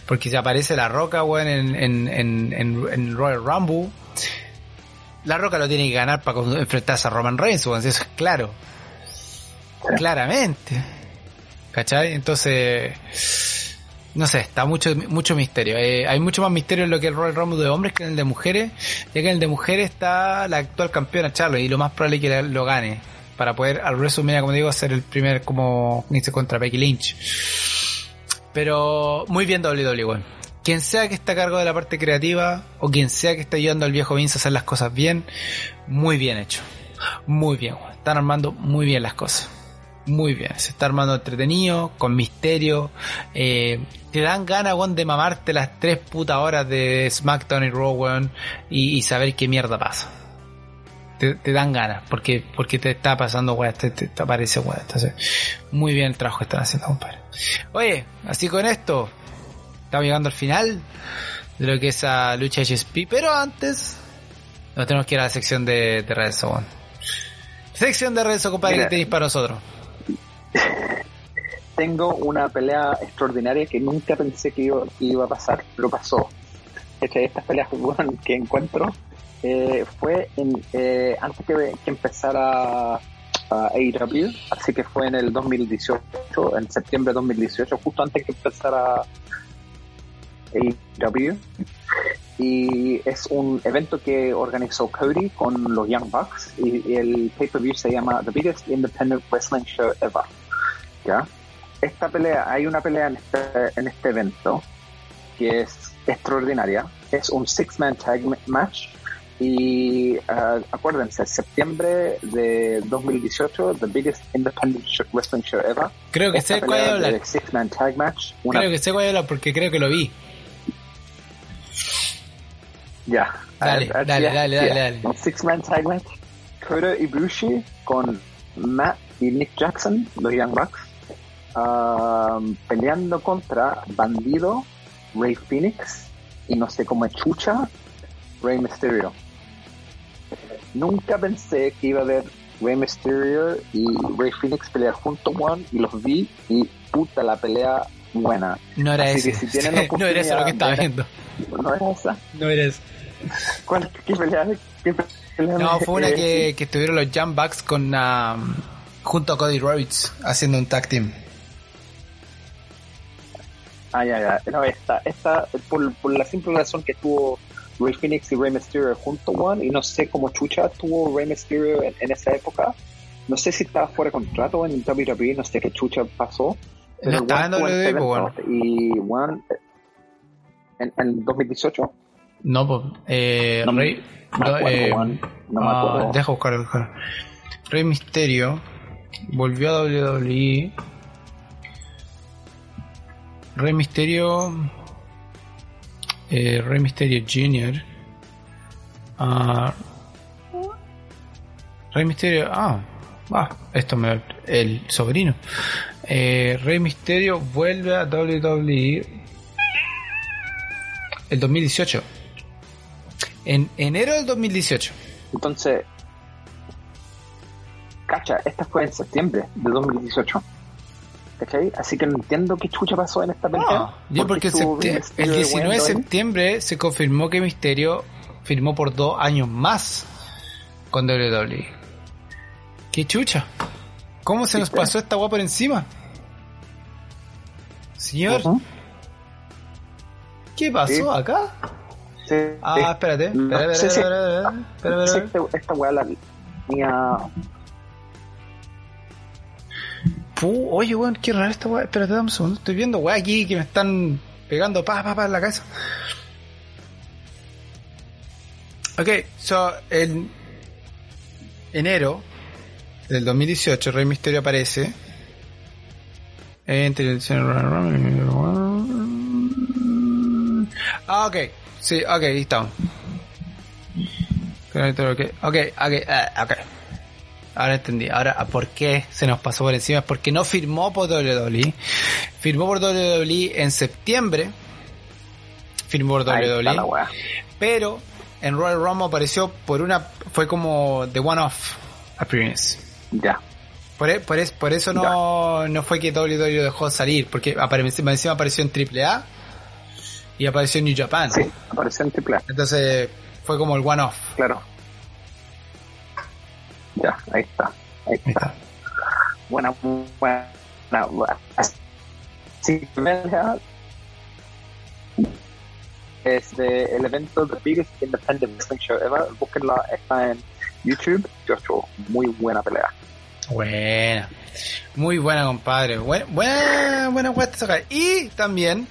porque si aparece la roca, weón, en, en, en, en, Royal Rumble, la roca lo tiene que ganar para enfrentarse a Roman Reigns, weón, eso es claro. Claramente. ¿Cachai? Entonces no sé, está mucho, mucho misterio. Eh, hay mucho más misterio en lo que el Royal Rumble de hombres que en el de mujeres, ya que en el de mujeres está la actual campeona Charlotte y lo más probable es que lo gane para poder al WrestleMania, como digo, hacer el primer como dice contra Becky Lynch. Pero muy bien WWE. Quien sea que está a cargo de la parte creativa o quien sea que esté ayudando al viejo Vince a hacer las cosas bien, muy bien hecho. Muy bien, están armando muy bien las cosas muy bien. Se está armando entretenido, con misterio. Eh, te dan ganas, weón, de mamarte las tres putas horas de SmackDown y Raw, y, saber qué mierda pasa. Te, dan ganas, porque, porque te está pasando, weón, te, te, aparece, weón. Entonces, muy bien el trabajo que están haciendo, compadre. Oye, así con esto, estamos llegando al final de lo que es la lucha HSP, pero antes, nos tenemos que ir a la sección de, de redes, weón. Sección de redes, compadre, que tenéis para nosotros tengo una pelea extraordinaria que nunca pensé que iba, a pasar, pero pasó. Estas peleas que encuentro eh, fue en, eh, antes que, empezara a AEW, así que fue en el 2018, en septiembre de 2018, justo antes que empezara AEW. Y es un evento que organizó Cody con los Young Bucks y, el pay-per-view se llama The Biggest Independent Wrestling Show Ever. ¿Ya? esta pelea, hay una pelea en este, en este evento que es extraordinaria. Es un six-man tag match. Y uh, acuérdense, septiembre de 2018, the biggest independent wrestling show ever. Creo que sé cuál. Six-man tag match. Creo que sé cuál porque creo que lo vi. Ya. Dale, dale, dale, dale, dale, Six-man tag match. Kota Ibushi con Matt y Nick Jackson, los Young Bucks peleando contra Bandido, Ray Phoenix y no sé cómo es chucha, Ray Mysterio. Nunca pensé que iba a ver Ray Mysterio y Ray Phoenix pelear juntos, one, y los vi y puta la pelea buena. No era eso. no era eso lo que estaba viendo. No era esa. No era eso. ¿Cuál, qué pelea? no, fue una que, que estuvieron los Jump Bucks con junto a Cody Rhodes haciendo un tag team. Ah, ya, ya. No, esta, esta por, por la simple razón que tuvo Ray Phoenix y Rey Mysterio junto, one, y no sé cómo chucha tuvo Rey Mysterio en, esa época. No sé si estaba fuera de contrato en WWE, no sé qué chucha pasó. No estaba en WWE, bueno. Y, one, en, en 2018. No, pues, eh, no, Rey, no, eh, no me ah, acuerdo. deja buscar, buscar. Rey Mysterio volvió a WWE Rey Misterio. Eh, Rey Misterio Jr. Ah, Rey Misterio. Ah, esto me. El sobrino. eh, Rey Misterio vuelve a WWE el 2018. En enero del 2018. Entonces, cacha, esta fue en septiembre del 2018. ¿Cachai? Así que no entiendo qué chucha pasó en esta pelea. Ah, yo porque el 19 de septiembre se confirmó que Misterio firmó por dos años más con WWE. ¿Qué chucha? ¿Cómo se nos pasó esta guapa por encima? Señor, ¿qué pasó acá? ah, espérate, espérate, espérate, espérate, Esta weá la mía. Oye, weón, qué raro esta weá. Espérate, dame un segundo. Estoy viendo weá aquí que me están pegando pa, pa, pa en la cabeza. Ok, so, en enero del 2018, Rey Misterio aparece. Ah, ok. Sí, ok, listo. Ok, ok, ok, ok. Ahora entendí. Ahora, ¿por qué se nos pasó por encima? Es porque no firmó por WWE. Firmó por WWE en septiembre. Firmó por WWE. Pero en Royal Rumble apareció por una. Fue como the one-off appearance. Ya. Por, e, por, por, eso no, no fue que WWE dejó salir. Porque encima apareció en AAA y apareció en New Japan. Sí, apareció en AAA. Entonces fue como el one-off. Claro. Ya, ahí está. Ahí está. Buena, buena, buena. Sí, este, el evento The Biggest Independent Wrestling Show Ever, búsquenla, está en YouTube, Joshua, muy buena pelea. Buena, muy buena compadre, buena, buena, buena, buena Y también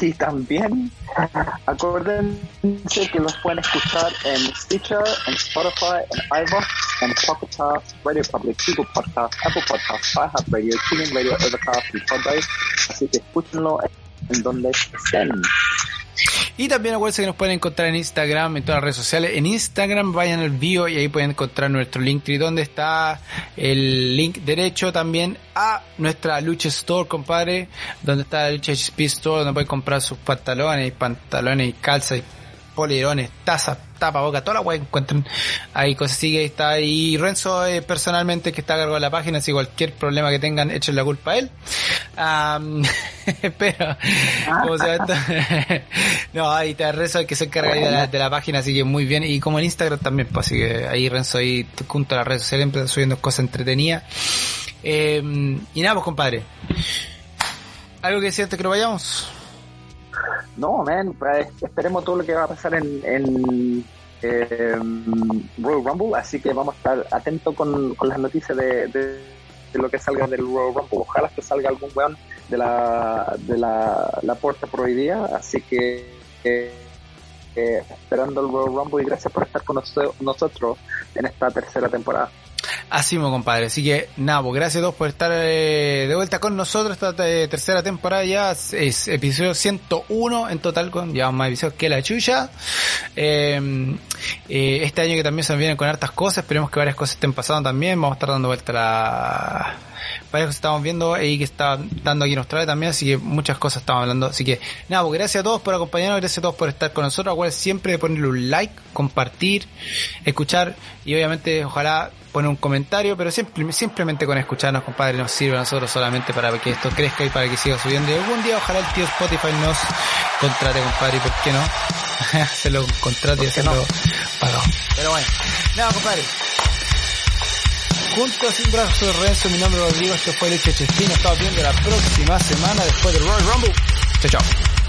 y también acuérdense que los pueden escuchar en Stitcher, en Spotify, en iVoox, en Pocket Cast, Radio Public, Google Podcast, Apple Podcast, iHeart Radio, TuneIn Radio, Overcast y Podbase. Así que escúchenlo en donde estén. Y también acuérdense que nos pueden encontrar en Instagram, en todas las redes sociales. En Instagram vayan al bio y ahí pueden encontrar nuestro Linktree donde está el link derecho también a nuestra Lucha Store, compadre, donde está la Lucha HP Store, donde pueden comprar sus pantalones, pantalones y calzas y polerones, tazas, tapa boca, toda la web encuentran ahí cosas así que está ahí Renzo eh, personalmente que está a cargo de la página, así cualquier problema que tengan, echen la culpa a él. pero, ¿cómo se llama esto? no, ahí está Renzo que se encarga de la, de la, página, así que muy bien, y como en Instagram también, pues así que ahí Renzo ahí junto a las redes sociales subiendo cosas entretenidas. Eh, y nada, pues compadre. ¿Algo que decir antes que nos vayamos? No, man, esperemos todo lo que va a pasar en, en Royal Rumble, así que vamos a estar atentos con, las noticias de, de, lo que salga del Royal Rumble. Ojalá que salga algún weón de la, de la, la puerta prohibida, así que eh, esperando el Royal Rumble y gracias por estar con nosotros en esta tercera temporada. Así mismo, compadre. Así que, pues, gracias a todos por estar eh, de vuelta con nosotros. Esta eh, tercera temporada ya es episodio 101 en total, con ya más episodios que la chucha. Em, eh, este año que también se vienen con hartas cosas. Esperemos que varias cosas estén pasando también. Vamos a estar dando vuelta la varias cosas estamos viendo y que está dando aquí en Australia también, así que muchas cosas estamos hablando. Así que nada, pues gracias a todos por acompañarnos, gracias a todos por estar con nosotros. Acuérdense siempre de ponerle un like, compartir, escuchar y obviamente ojalá poner un comentario, pero siempre, simplemente con escucharnos, compadre, nos sirve a nosotros solamente para que esto crezca y para que siga subiendo. Y algún día ojalá el tío Spotify nos contrate, compadre, ¿por qué no? Se lo contrate y hacerlo no? pagado. Pero bueno, nada, compadre. Junto a Sin Brazo de Renzo, mi nombre es Rodrigo, esto fue Leche Chespino, estamos viendo la próxima semana después del Royal Rumble. Chao, chao.